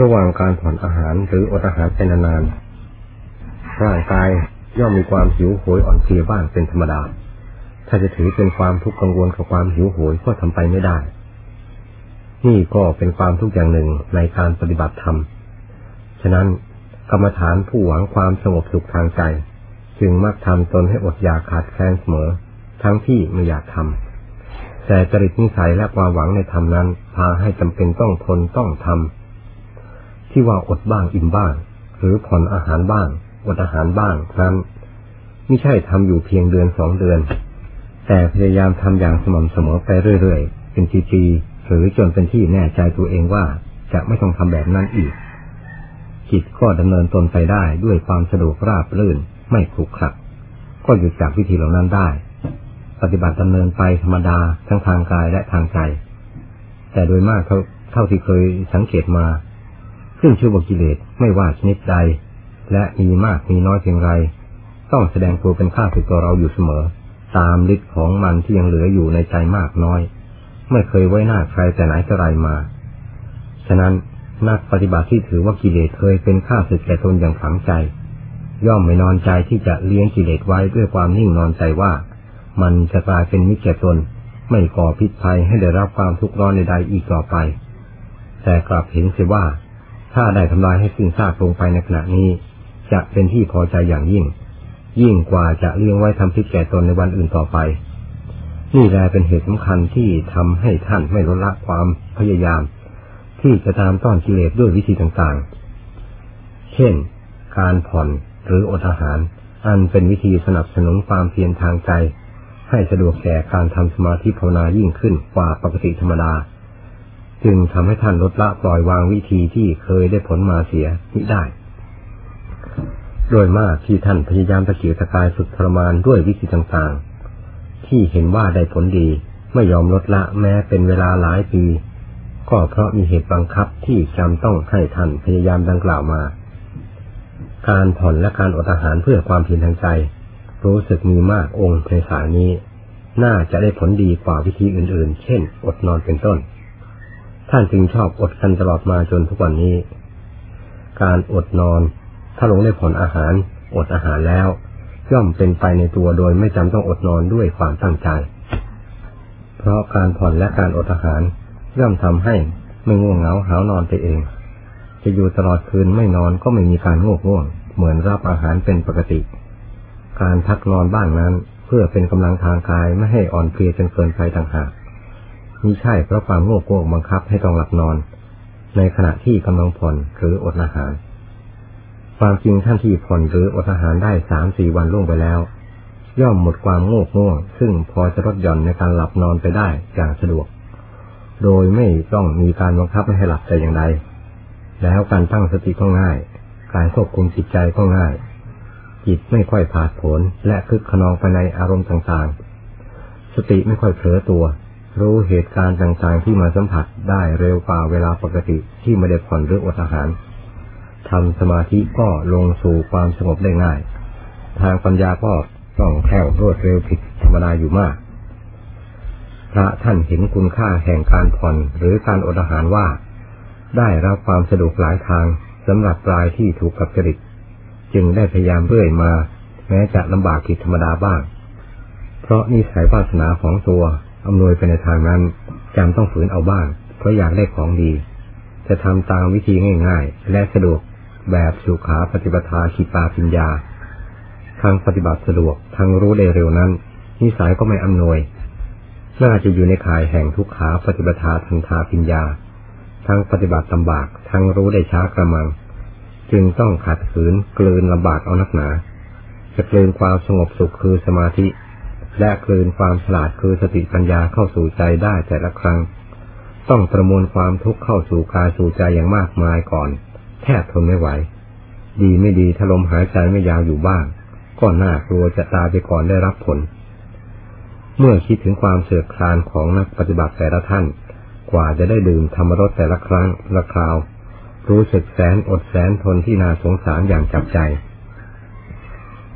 ระหว่างการผ่อนอาหารหรืออดอาหารเป็นนานๆร่างกายย่อมมีความหิวโหยอ่อนเพลียบ้างเป็นธรรมดา ถ้าจะถือเป็นความทุกข์กังวลกับความหิวโหยก็ทำไปไม่ได้ นี่ก็เป็นความทุกข์อย่างหนึ่งในการปฏิบัติธรรม ฉะนั้นกรรมฐานผู้หวังความสงบสุขทางใจ จึงมักทำตนให้อดอยากขาดแคลนเสมอ ทั้งที่ไม่อยากทำแต่จริตนิสัยและความหวังในธรรมนั้นพาให้จำเป็นต้องทนต้องทำ ที่ว่าอดบ้างอิ่มบ้าง หรือผ่อนอาหารบ้าง อดอาหารบ้างนั้นไม่ใช่ทำอยู่เพียงเดือนสองเดือน แต่พยายามทำอย่างสม่ำเสมอไปเรื่อยๆ เป็นปีๆหรือจนเป็นที่แน่ใจตัวเองว่าจะไม่ต้องทำแบบนั้นอีกจิตก็ดำเนินตนไปได้ด้วยความสะดวกราบรื่นไม่ขรุขระก็หยุดจากวิธีเหล่านั้นได้ ปฏิบัติดำเนินไปธรรมดาทั้งทางกายและทางใจ แต่โดยมากเท่าเท่าที่เคยสังเกตมา ขึ้นชื่อว่ากิเลสไม่ว่าชนิดใด และมีมากมีน้อยเพียงไร ต้องแสดงตัวเป็นข้าศึกตัวเราอยู่เสมอ ตามฤทธิ์ของมันที่ยังเหลืออยู่ในใจมากน้อย ไม่เคยไว้หน้าใครแต่ไหนแต่ไรมา ฉะนั้นนักปฏิบัติที่ถือว่ากิเลสเคยเป็นข้าศึกแก่ตนอย่างฝังใจ ย่อมไม่นอนใจที่จะเลี้ยงกิเลสไว้ด้วยความนิ่งนอนใจว่า มันจะกลายเป็นมิจฉาตน ไม่ก่อพิษภัยให้ได้รับความทุกข์ร้อนใดๆอีกต่อไป แต่กลับเห็นเสียว่า ถ้าได้ทำลายให้สิ้นซากลงไปในขณะนี้ จะเป็นที่พอใจอย่างยิ่ง ยิ่งกว่าจะเลี้ยงไว้ทำพิษแก่ตนในวันอื่นต่อไป นี่แหละเป็นเหตุสำคัญที่ทำให้ท่านไม่ลดละความพยายาม ที่จะตามต้อนกิเลสด้วยวิธีต่างๆ เช่น การผ่อนหรืออดอาหาร อันเป็นวิธีสนับสนุนความเพียรทางใจ ให้สะดวกแก่การทำสมาธิภาวนายิ่งขึ้นกว่าปกติธรรมดา จึงทำให้ท่านลดละปล่อยวางวิธีที่เคยได้ผลมาเสียนี้ได้ โดยมากที่ท่านพยายามตะเกียกตะกายสุดทรมานด้วยวิธีต่างๆ ที่เห็นว่าได้ผลดีไม่ยอมลดละแม้เป็นเวลาหลายปี ก็เพราะมีเหตุบังคับที่จำต้องให้ท่านพยายามดังกล่าวมา การผ่อนและการอดอาหารเพื่อความเพียรทางใจ รู้สึกมีมากองค์ในสายนี้ น่าจะได้ผลดีกว่าวิธีอื่นๆ เช่น อดนอนเป็นต้น ท่านจึงชอบอดกันตลอดมาจนทุกวันนี้ การอดนอน ถ้าลงได้ผ่อนอาหารอดอาหารแล้ว ย่อมเป็นไปในตัวโดยไม่จำต้องอดนอนด้วยความตั้งใจ เพราะการผ่อนและการอดอาหาร ย่อมทำให้ไม่ง่วงเหงาหานอนไปเอง จะอยู่ตลอดคืนไม่นอนก็ไม่มีการง่วงง่วง เหมือนรับอาหารเป็นปกติ การพักนอนบ้างนั้นเพื่อเป็นกำลังทางกายไม่ให้อ่อนเพลียจนเกินไปต่างหาก มิใช่เพราะความง่วงง่วงบังคับให้ต้องหลับนอน ในขณะที่กำลังผ่อนหรืออดอาหาร ความจริงท่านที่ผ่อนหรืออดอาหารได้สามสี่วันล่วงไปแล้ว ย่อมหมดความง่วงง่วงซึ่งพอจะลดหย่อนในการหลับนอนไปได้อย่างสะดวก โดยไม่ต้องมีการบังคับให้หลับแต่อย่างใด แล้วการตั้งสติก็ง่าย การควบคุมจิตใจก็ง่าย จิตไม่ค่อยผาดผลและคึกขนองไปในอารมณ์ต่างๆ สติไม่ค่อยเผลอตัว รู้เหตุการณ์ต่างๆที่มาสัมผัสได้เร็วกว่าเวลาปกติที่ไม่ได้ผ่อนหรืออดอาหารทำสมาธิก็ลงสู่ความสงบได้ง่าย ทางปัญญาก็ต้องแค่วรวดเร็วผิดธรรมดาอยู่มาก พระท่านเห็นคุณค่าแห่งการผ่อนหรือการอดอาหารว่า ได้รับความสะดวกหลายทางสำหรับรายที่ถูกกับจริต จึงได้พยายามเรื่อยมา แม้จะลำบากกิจธรรมดาบ้าง เพราะนิสัยวาสนาของตัว อำนวยไปในทางนั้นจำต้องฝืนเอาบ้าง เพราะอยากได้ของดี จะทำตามวิธีง่าย ๆ และสะดวกแบบสุขาปฏิบัติขีปาปิญญาทั้งปฏิบัติสะดวกทั้งรู้ได้เร็วนั้น นิสัยก็ไม่อำนวย น่าจะอยู่ในข่ายแห่งทุกขาปฏิบัติทันทาปิญญาทั้งปฏิบัติลำบากทั้งรู้ได้ช้ากระมัง จึงต้องขัดขืนกลืนลำบากเอานักหนา จะกลืนความสงบสุขคือสมาธิ และกลืนความฉลาดคือสติปัญญาเข้าสู่ใจได้แต่ละครั้ง ต้องประมวลความทุกข์เข้าสู่กายสู่ใจอย่างมากมายก่อน แทบทนไม่ไหว ดีไม่ดีถ้าลมหายใจไม่ยาวอยู่บ้าง ก็น่ากลัวจะตายไปก่อนได้รับผล เมื่อคิดถึงความเสื่อมคลานของนักปฏิบัติแต่ละท่าน กว่าจะได้ดื่มธรรมรสแต่ละครั้งละคราว รู้สึกแสนอดแสนทนที่นาสงสารอย่างจับใจ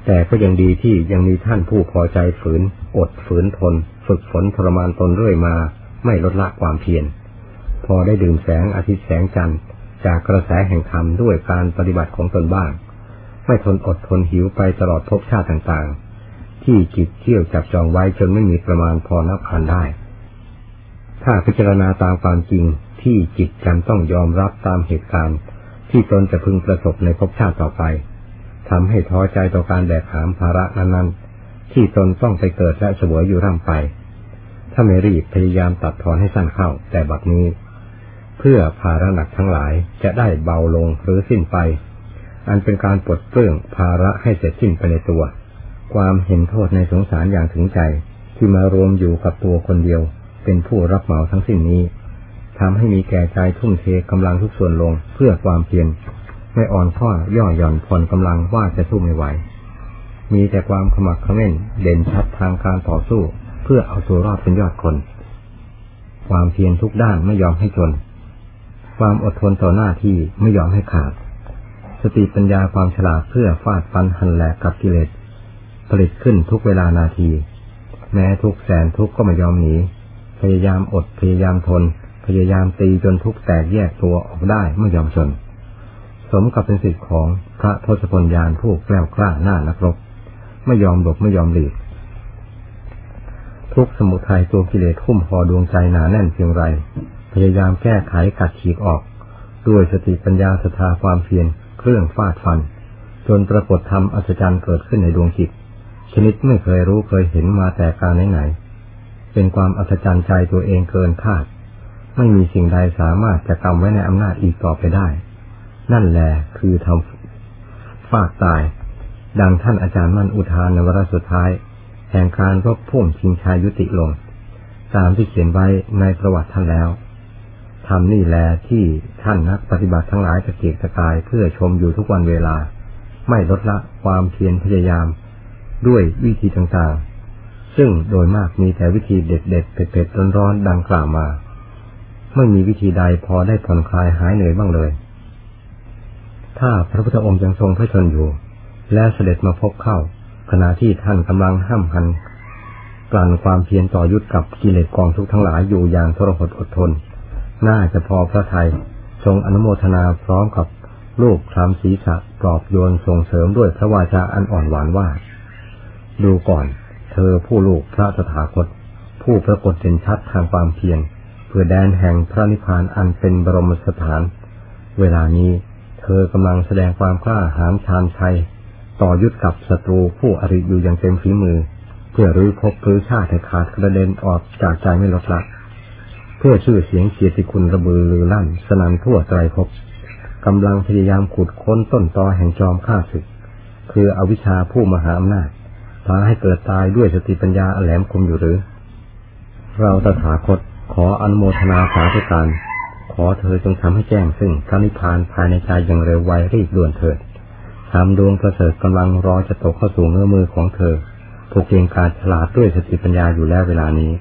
แต่ก็ยังดีที่ยังมีท่านผู้พอใจฝืน อดฝืนทน ฝึกฝนทรมานตนเรื่อยมา ไม่ลดละความเพียร พอได้ดื่มแสงอาทิตย์แสงจันทร์ จากกระแสแห่งธรรมด้วยการปฏิบัติของตนบ้าง ไม่ทนอดทนหิวไปตลอดภพชาติต่างๆ ที่จิตเที่ยวจับจองไว้จนไม่มีประมาณพอนับพันได้ ถ้าพิจารณาตามความจริงที่จิตจำต้องยอมรับตามเหตุการณ์ ที่ตนจะพึงประสบในภพชาติต่อไป ทำให้ท้อใจต่อการแบกหามภาระนั้นๆ ที่ตนต้องไปเกิดและเสวยอยู่ร่ำไป ถ้าไม่รีบพยายามตัดทอนให้สั้นเข้า แต่บัดนี้ เพื่อภาระหนักทั้งหลายจะได้เบาลงหรือสิ้นไป อันเป็นการปลดเปลื้องภาระให้เสร็จสิ้นไปในตัว ความเห็นโทษในสงสารอย่างถึงใจ ที่มารวมอยู่กับตัวคนเดียว เป็นผู้รับเหมาทั้งสิ้นนี้ทำให้มีแก่ใจทุ่มเทกำลังทุกส่วนลงเพื่อความเพียร ไม่อ่อนข้อย่อหย่อนผ่อนกำลังว่าจะสู้ไม่ไหว มีแต่ความขมักขม้นเด่นชัดทางการต่อสู้ เพื่อเอาตัวรอดเป็นยอดคน ความเพียรทุกด้านไม่ยอมให้จน ความอดทนต่อหน้าที่ไม่ยอมให้ขาด สติปัญญาความฉลาดเพื่อฟาดฟันหันแหลกกับกิเลสผลิตขึ้นทุกเวลานาที แม้ทุกแสนทุกก็ไม่ยอมหนี พยายามอดพยายามทน พยายามตีจนทุกแตกแยกตัวออกได้ไม่ยอมจน สมกับเป็นสิทธิของพระทศพลยานผู้แกล้วกล้าหน้านักรบ ไม่ยอมหลบไม่ยอมหลีก ทุกสมุทัยตัวกิเลสทุ่มห่อดวงใจหนาแน่นเพียงไร พยายามแก้ไขกัดฉีกออก ด้วยสติปัญญาสถาความเพียรเครื่องฟาดฟัน จนปรากฏธรรมอัศจรรย์เกิดขึ้นในดวงจิต ชนิดไม่เคยรู้เคยเห็นมาแต่การไหนๆเป็นความอัศจรรย์ใจตัวเองเกินคาด ไม่มีสิ่งใดสามารถจะกำไว้ในอำนาจอีกต่อไปได้ นั่นแหละคือทำฟากตาย ดังท่านอาจารย์มั่นอุทานในวาระสุดท้าย แห่งการรบพุ่มชิงชายยุติลง ตามที่เขียนไว้ในประวัติท่านแล้วทำนี่แลที่ท่านนักปฏิบัติทั้งหลายตะเกียกตะกายเพื่อชมอยู่ทุกวันเวลา ไม่ลดละความเพียรพยายาม ด้วยวิธีต่างๆ ซึ่งโดยมากมีแต่วิธีเด็ดๆเผ็ดๆร้อนๆดังกล่าวมา ไม่มีวิธีใดพอได้ผ่อนคลายหายเหนื่อยบ้างเลย ถ้าพระพุทธองค์ยังทรงพระชนอยู่ และเสด็จมาพบเข้า ขณะที่ท่านกำลังห้ามหันกลั่นความเพียรต่อยุดกับกิเลสกองทุกทั้งหลายอยู่อย่างทรหดอดทน น่าจะพอพระไทยทรงอนุโมทนาพร้อมกับลูกคลำศีรษะปลอบโยนส่งเสริมด้วยพระวาจาอันอ่อนหวานว่า ดูก่อน เธอผู้ลูกพระสถาคต ผู้ปรากฏเด่นชัดทางความเพียรเพื่อแดนแห่งพระนิพพานอันเป็นบรมสถาน เวลานี้ เธอกำลังแสดงความกล้าหาญชาญชัย ต่อยุดกับศัตรูผู้อริอยู่อย่างเต็มฝีมือ เพื่อรื้อพบรื้อชาติขาดกระเด็นออกจากใจไม่ลดละ เพื่อชื่อเสียงเกียรติคุณระบือลือลั่น สนันทั่วไตรภพกำลังพยายามขุดค้นต้นตอแห่งจอมข้าศึก คืออวิชชาผู้มหาอำนาจพาให้เกิดตายด้วยสติปัญญาแหลมคมอยู่หรือ เราตถาคตขออนุโมทนาสาธุการ ขอเธอจงทำให้แจ้งซึ่งพระนิพพานภายในใจอย่างเร็วไวรีบด่วนเถิดทำดวงประเสริฐกำลังรอจะตกเข้าสู่เงื้อมือของเธอผู้เก่งการฉลาดด้วยสติปัญญาอยู่แล้วเวลานี้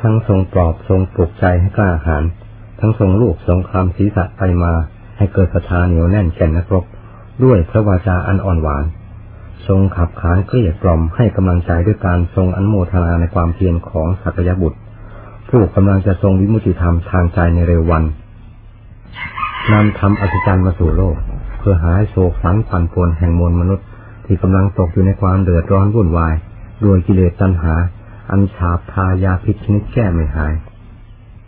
ทั้งทรงปลอบทรงปลุกใจให้กล้าหาญทั้งทรงลูกทรงคำศีรษะไปมาให้เกิดศรัทธาเหนียวแน่นแก่นนักรบด้วยพระวาจาอันอ่อนหวาน ทรงขับขานเกลี้ยกล่อมให้กำลังใจด้วยการทรงอนโมทนาในความเพียรของสักยบุตร ผู้กำลังจะทรงวิมุติธรรมทางใจในเร็ววันนำธรรมอัศจรรย์มาสู่โลก เพื่อหายโศกสังผันปวนแห่งมวลมนุษย์ ที่กำลังตกอยู่ในความเดือดร้อนวุ่นวายด้วยกิเลสตัณหา อันฉาบทายาพิษชนิดแก้ไม่หาย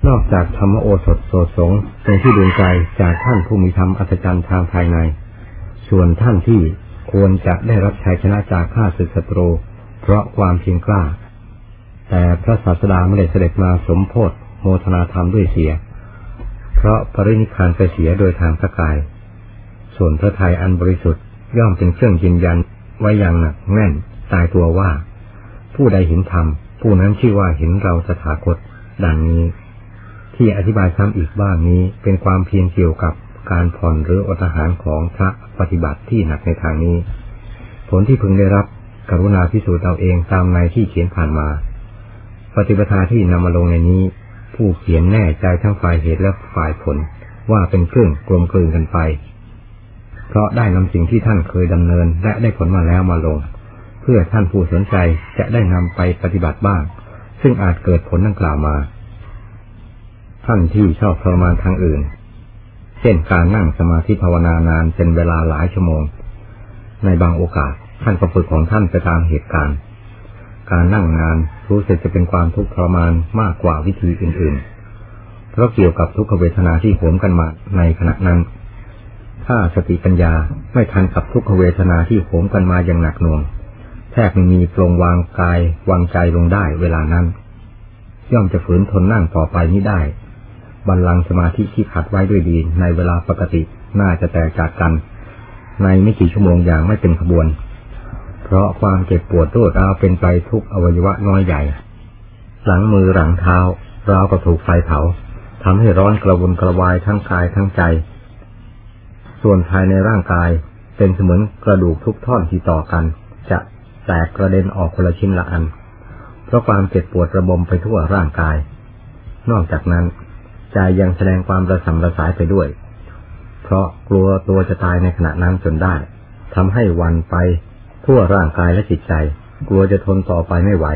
นอกจากธรรมโอสถโสสงเป็นที่ดวงใจจากท่านผู้มีธรรมอัศจรรย์ทางภายใน ส่วนท่านที่ควรจะได้รับชัยชนะจากข้าศึกศัตรู เพราะความเพียงกล้า แต่พระศาสดาไม่ได้เสด็จมาสมโพธโมทนาธรรมด้วยเสีย เพราะปรินิพานไปเสียโดยทางสกาย ส่วนพระทัยอันบริสุทธิ์ย่อมเป็นเครื่องยืนยันไว้อย่างหนักแน่นตายตัวว่า ผู้ใดเห็นธรรมผู้นั้นชื่อว่าเห็นเราสถาคต ดังนี้ ที่อธิบายซ้ำอีกบ้างนี้เป็นความเพียรเกี่ยวกับการผ่อนหรืออดอาหารของพระปฏิบัติที่หนักในทางนี้ ผลที่พึงได้รับกรุณาพิสูจน์เอาเองตามในที่เขียนผ่านมา ปฏิปทาที่นำมาลงในนี้ ผู้เขียนแน่ใจทั้งฝ่ายเหตุและฝ่ายผล ว่าเป็นเครื่องกลมกลืนกันไป เพราะได้นำสิ่งที่ท่านเคยดำเนิน และได้ผลมาแล้วมาลง เพื่อท่านผู้สนใจจะได้นำไปปฏิบัติบ้าง ซึ่งอาจเกิดผลดังกล่าวมา ท่านที่ชอบทรมานทางอื่น เช่นการนั่งสมาธิภาวนานานเป็นเวลาหลายชั่วโมง ในบางโอกาสท่านก็ฝึกของท่านไปตามเหตุการณ์ การนั่งนานรู้สึกจะเป็นความทุกข์ทรมานมากกว่าวิธีอื่นๆ เพราะเกี่ยวกับทุกขเวทนาที่โหมกันมาในขณะนั้น ถ้าสติปัญญาไม่ทันกับทุกขเวทนาที่โหมกันมาอย่างหนักหน่วง แทบไม่มีปรงวางกายวางใจลงได้เวลานั้น ย่อมจะฝืนทนนั่งต่อไปนี้ได้บัลลังสมาธิที่ขัดไว้ด้วยดีในเวลาปกติน่าจะแตกจากกัน ในไม่กี่ชั่วโมงอย่างไม่เป็นขบวน เพราะความเจ็บปวดรวดร้าวเป็นไปทุกอวัยวะน้อยใหญ่ หลังมือหลังเท้าราวก็ถูกไฟเผาทำให้ร้อนกระวนกระวายทั้งกายทั้งใจ ส่วนภายในร่างกายเป็นเสมือนกระดูกทุกท่อนที่ต่อกัน จะแตกกระเด็นออกคนละชิ้นละอัน เพราะความเจ็บปวดระบมไปทั่วร่างกาย นอกจากนั้น ใจยังแสดงความระสำระสายไปด้วย เพราะกลัวตัวจะตายในขณะนั้นจนได้ทำให้วันไป ทั่วร่างกายและจิตใจ กลัวจะทนต่อไปไม่ไหว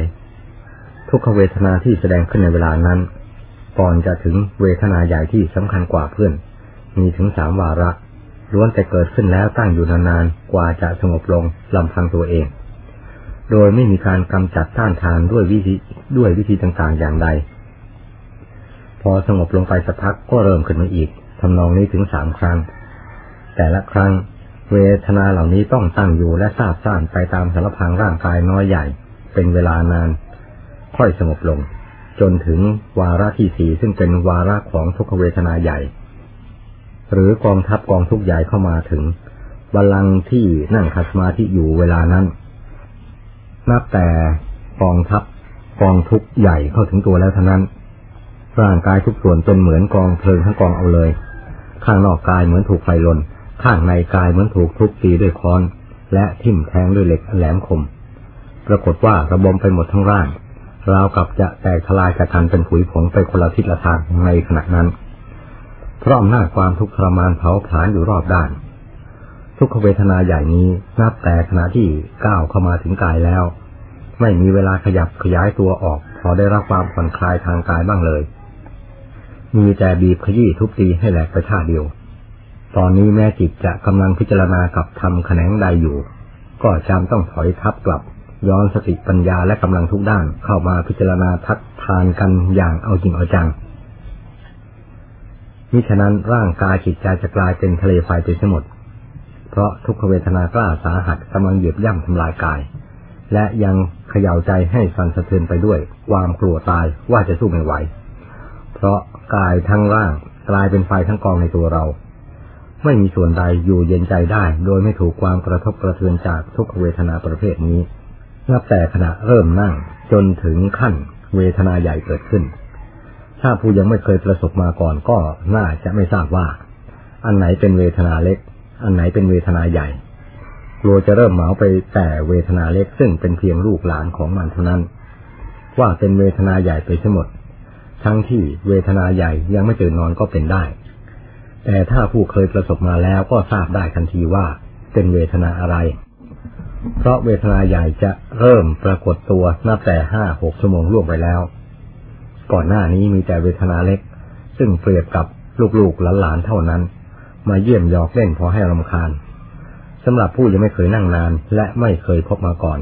ทุกขเวทนาที่แสดงขึ้นในเวลานั้น ก่อนจะถึงเวทนาใหญ่ที่สำคัญกว่าเพื่อน มีถึงสามวาระล้วนแต่เกิดขึ้นแล้วตั้งอยู่นานๆ กว่าจะสงบลงลำพังตัวเอง โดยไม่มีการกำจัดต้านทานด้วยวิธีด้วยวิธีต่างๆอย่างใด พอสงบลงไปสักพักก็เริ่มขึ้นมาอีกทำนองนี้ถึงสามครั้ง แต่ละครั้ง เวทนาเหล่านี้ต้องตั้งอยู่และทราบซ่านไปตามสารพังร่างกายน้อยใหญ่ เป็นเวลานาน ค่อยสงบลง จนถึงวาระที่สี่ซึ่งเป็นวาระของทุกขเวทนาใหญ่ หรือกองทัพกองทุกใหญ่เข้ามาถึงบาลังที่นั่งคัสมาที่อยู่เวลานั้น นับแต่กองทัพกองทุกใหญ่เข้าถึงตัวแล้วเท่านั้น ร่างกายทุกส่วนเป็นเหมือนกองเพลิงทั้งกองเอาเลย ข้างนอกกายเหมือนถูกไฟลน ข้างในกายเหมือนถูกทุบตีด้วยค้อน และทิ่มแทงด้วยเหล็กแหลมคม ปรากฏว่าระบมไปหมดทั้งร่างราวกับจะแตกทลายกระกันเป็นผุยผงไปคนละทิศละทางในขณะนั้น เพราะอำนาจความทุกข์ทรมานเผาผลาญอยู่รอบด้าน ทุกขเวทนาใหญ่นี้นับแต่ขณะที่ก้าวเข้ามาถึงกายแล้ว ไม่มีเวลาขยับขยายตัวออกพอได้รับความผ่อนคลายทางกายบ้างเลย มีแต่บีบขยี้ทุบตีให้แหลกไปท่าเดียว ตอนนี้แม่จิตจะกำลังพิจารณากับทำแขนงใดอยู่ ก็จำต้องถอยทับกลับ ย้อนสติปัญญาและกำลังทุกด้านเข้ามาพิจารณาทัดทานกันอย่างเอาจริงเอาจังมิฉะนั้นร่างกายจิตใจจะกลายเป็นทะเลไฟไปเสียหมด เพราะทุกขเวทนากล้าสาหัสกำลังเหยียบย่ำทำลายกาย และยังเขย่าใจให้สั่นสะเทือนไปด้วย ความกลัวตายว่าจะสู้ไม่ไหว เพราะกายทั้งร่างกลายเป็นไฟทั้งกองในตัวเรา ไม่มีส่วนใดอยู่เย็นใจได้ โดยไม่ถูกความกระทบกระเทือนจากทุกเวทนาประเภทนี้ นับแต่ขณะเริ่มนั่งจนถึงขั้นเวทนาใหญ่เกิดขึ้น ถ้าผู้ยังไม่เคยประสบมาก่อนก็น่าจะไม่ทราบว่า อันไหนเป็นเวทนาเล็ก อันไหนเป็นเวทนาใหญ่ กลัวจะเริ่มเหมาไปแต่เวทนาเล็กซึ่งเป็นเพียงลูกหลานของมันเท่านั้น ว่าเป็นเวทนาใหญ่ไปทั้งหมด ทั้งที่เวทนาใหญ่ยังไม่ตื่นนอนก็เป็นได้ แต่ถ้าผู้เคยประสบมาแล้วก็ทราบได้ทันทีว่าเป็นเวทนาอะไร เพราะเวทนาใหญ่จะเริ่มปรากฏตัวนับแต่ห้าหกชั่วโมงล่วงไปแล้ว ก่อนหน้านี้มีแต่เวทนาเล็ก ซึ่งเปรียบกับลูกๆหลานๆเท่านั้น มาเยี่ยมยอกเล่นพอให้รำคาญสำหรับผู้ยังไม่เคยนั่งนาน และไม่เคยพบมาก่อน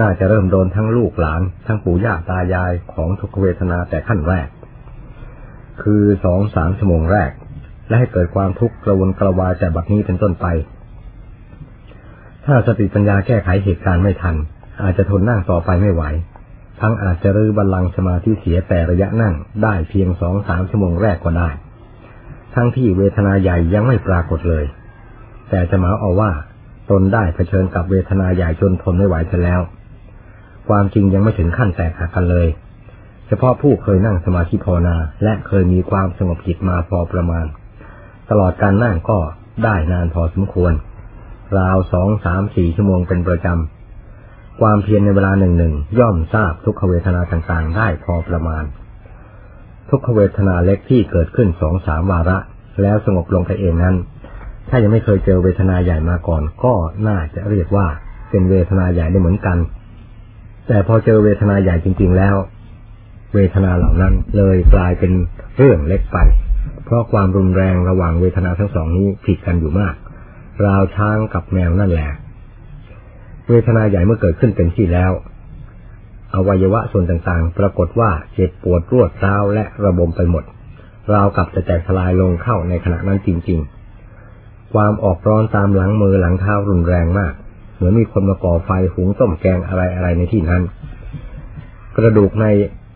น่าจะเริ่มโดนทั้งลูกหลาน ทั้งปู่ย่าตายายของทุกเวทนาแต่ขั้นแรก คือสองสามชั่วโมงแรก และให้เกิดความทุกข์กระวนกระวายแต่บัดนี้เป็นต้นไป ถ้าสติปัญญาแก้ไขเหตุการณ์ไม่ทัน อาจจะทนนั่งต่อไปไม่ไหว ทั้งอาจจะรื้อบัลลังสมาธิเสียแต่ระยะนั่งได้เพียงสองสามชั่วโมงแรกก็ได้ ทั้งที่เวทนาใหญ่ยังไม่ปรากฏเลย แต่จะหมาเอาว่า ตนได้เผชิญกับเวทนาใหญ่จนทนไม่ไหวเสียแล้ว ความจริงยังไม่ถึงขั้นแตกหักกันเลยเฉพาะผู้เคยนั่งสมาธิภาวนาและเคยมีความสงบจิตมาพอประมาณ ตลอดการนั่งก็ได้นานพอสมควร ราวสองสามสี่ชั่วโมงเป็นประจำ ความเพียรในเวลาหนึ่งหนึ่งย่อมทราบทุกขเวทนาต่างๆ ได้พอประมาณ ทุกขเวทนาเล็กที่เกิดขึ้นสองสามวาระ แล้วสงบลงไปเองนั้น ถ้ายังไม่เคยเจอเวทนาใหญ่มาก่อน ก็น่าจะเรียกว่าเป็นเวทนาใหญ่ได้เหมือนกัน แต่พอเจอเวทนาใหญ่จริง ๆแล้ว เวทนาเหล่านั้นเลยกลายเป็นเรื่องเล็กไป เพราะความรุนแรงระหว่างเวทนาทั้งสองนี้ผิดกันอยู่มาก ราวช้างกับแมวนั่นแหละ เวทนาใหญ่เมื่อเกิดขึ้นเป็นที่แล้ว อวัยวะส่วนต่างๆ ปรากฏว่าเจ็บปวดรวดร้าวและระบมไปหมด ราวกับจะแตกทลายลงเข้าในขณะนั้นจริง ๆ ความออกร้อนตามหลังมือหลังเท้ารุนแรงมาก เหมือนมีคนมาก่อไฟหุงต้มแกงอะไรๆในที่นั้น กระดูกใน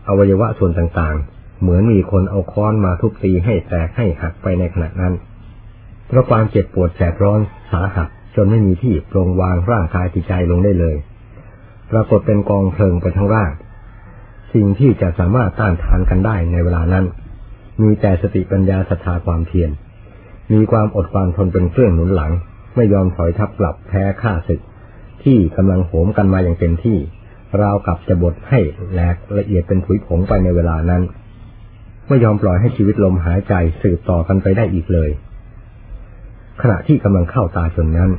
อวัยวะส่วนต่างๆ เหมือนมีคนเอาค้อนมาทุบตีให้แตกให้หักไปในขณะนั้น เพราะความเจ็บปวดแสบร้อนสาหัสจนไม่มีที่ปรงวางร่างกายจิตใจลงได้เลย ปรากฏเป็นกองเพลิงไปทั้งร่าง สิ่งที่จะสามารถต้านทานกันได้ในเวลานั้น มีแต่สติปัญญาศรัทธาความเพียร มีความอดความทนเป็นเครื่องหนุนหลัง ไม่ยอมถอยทับกลับแพ้ข้าศึก ที่กำลังโหมกันมาอย่างเต็มที่ ราวกับจะบดให้แหลกละเอียดเป็นผุยผงไปในเวลานั้น ไม่ยอมปล่อยให้ชีวิตลมหายใจสืบต่อกันไปได้อีกเลย ขณะที่กำลังเข้าตาจนนั้น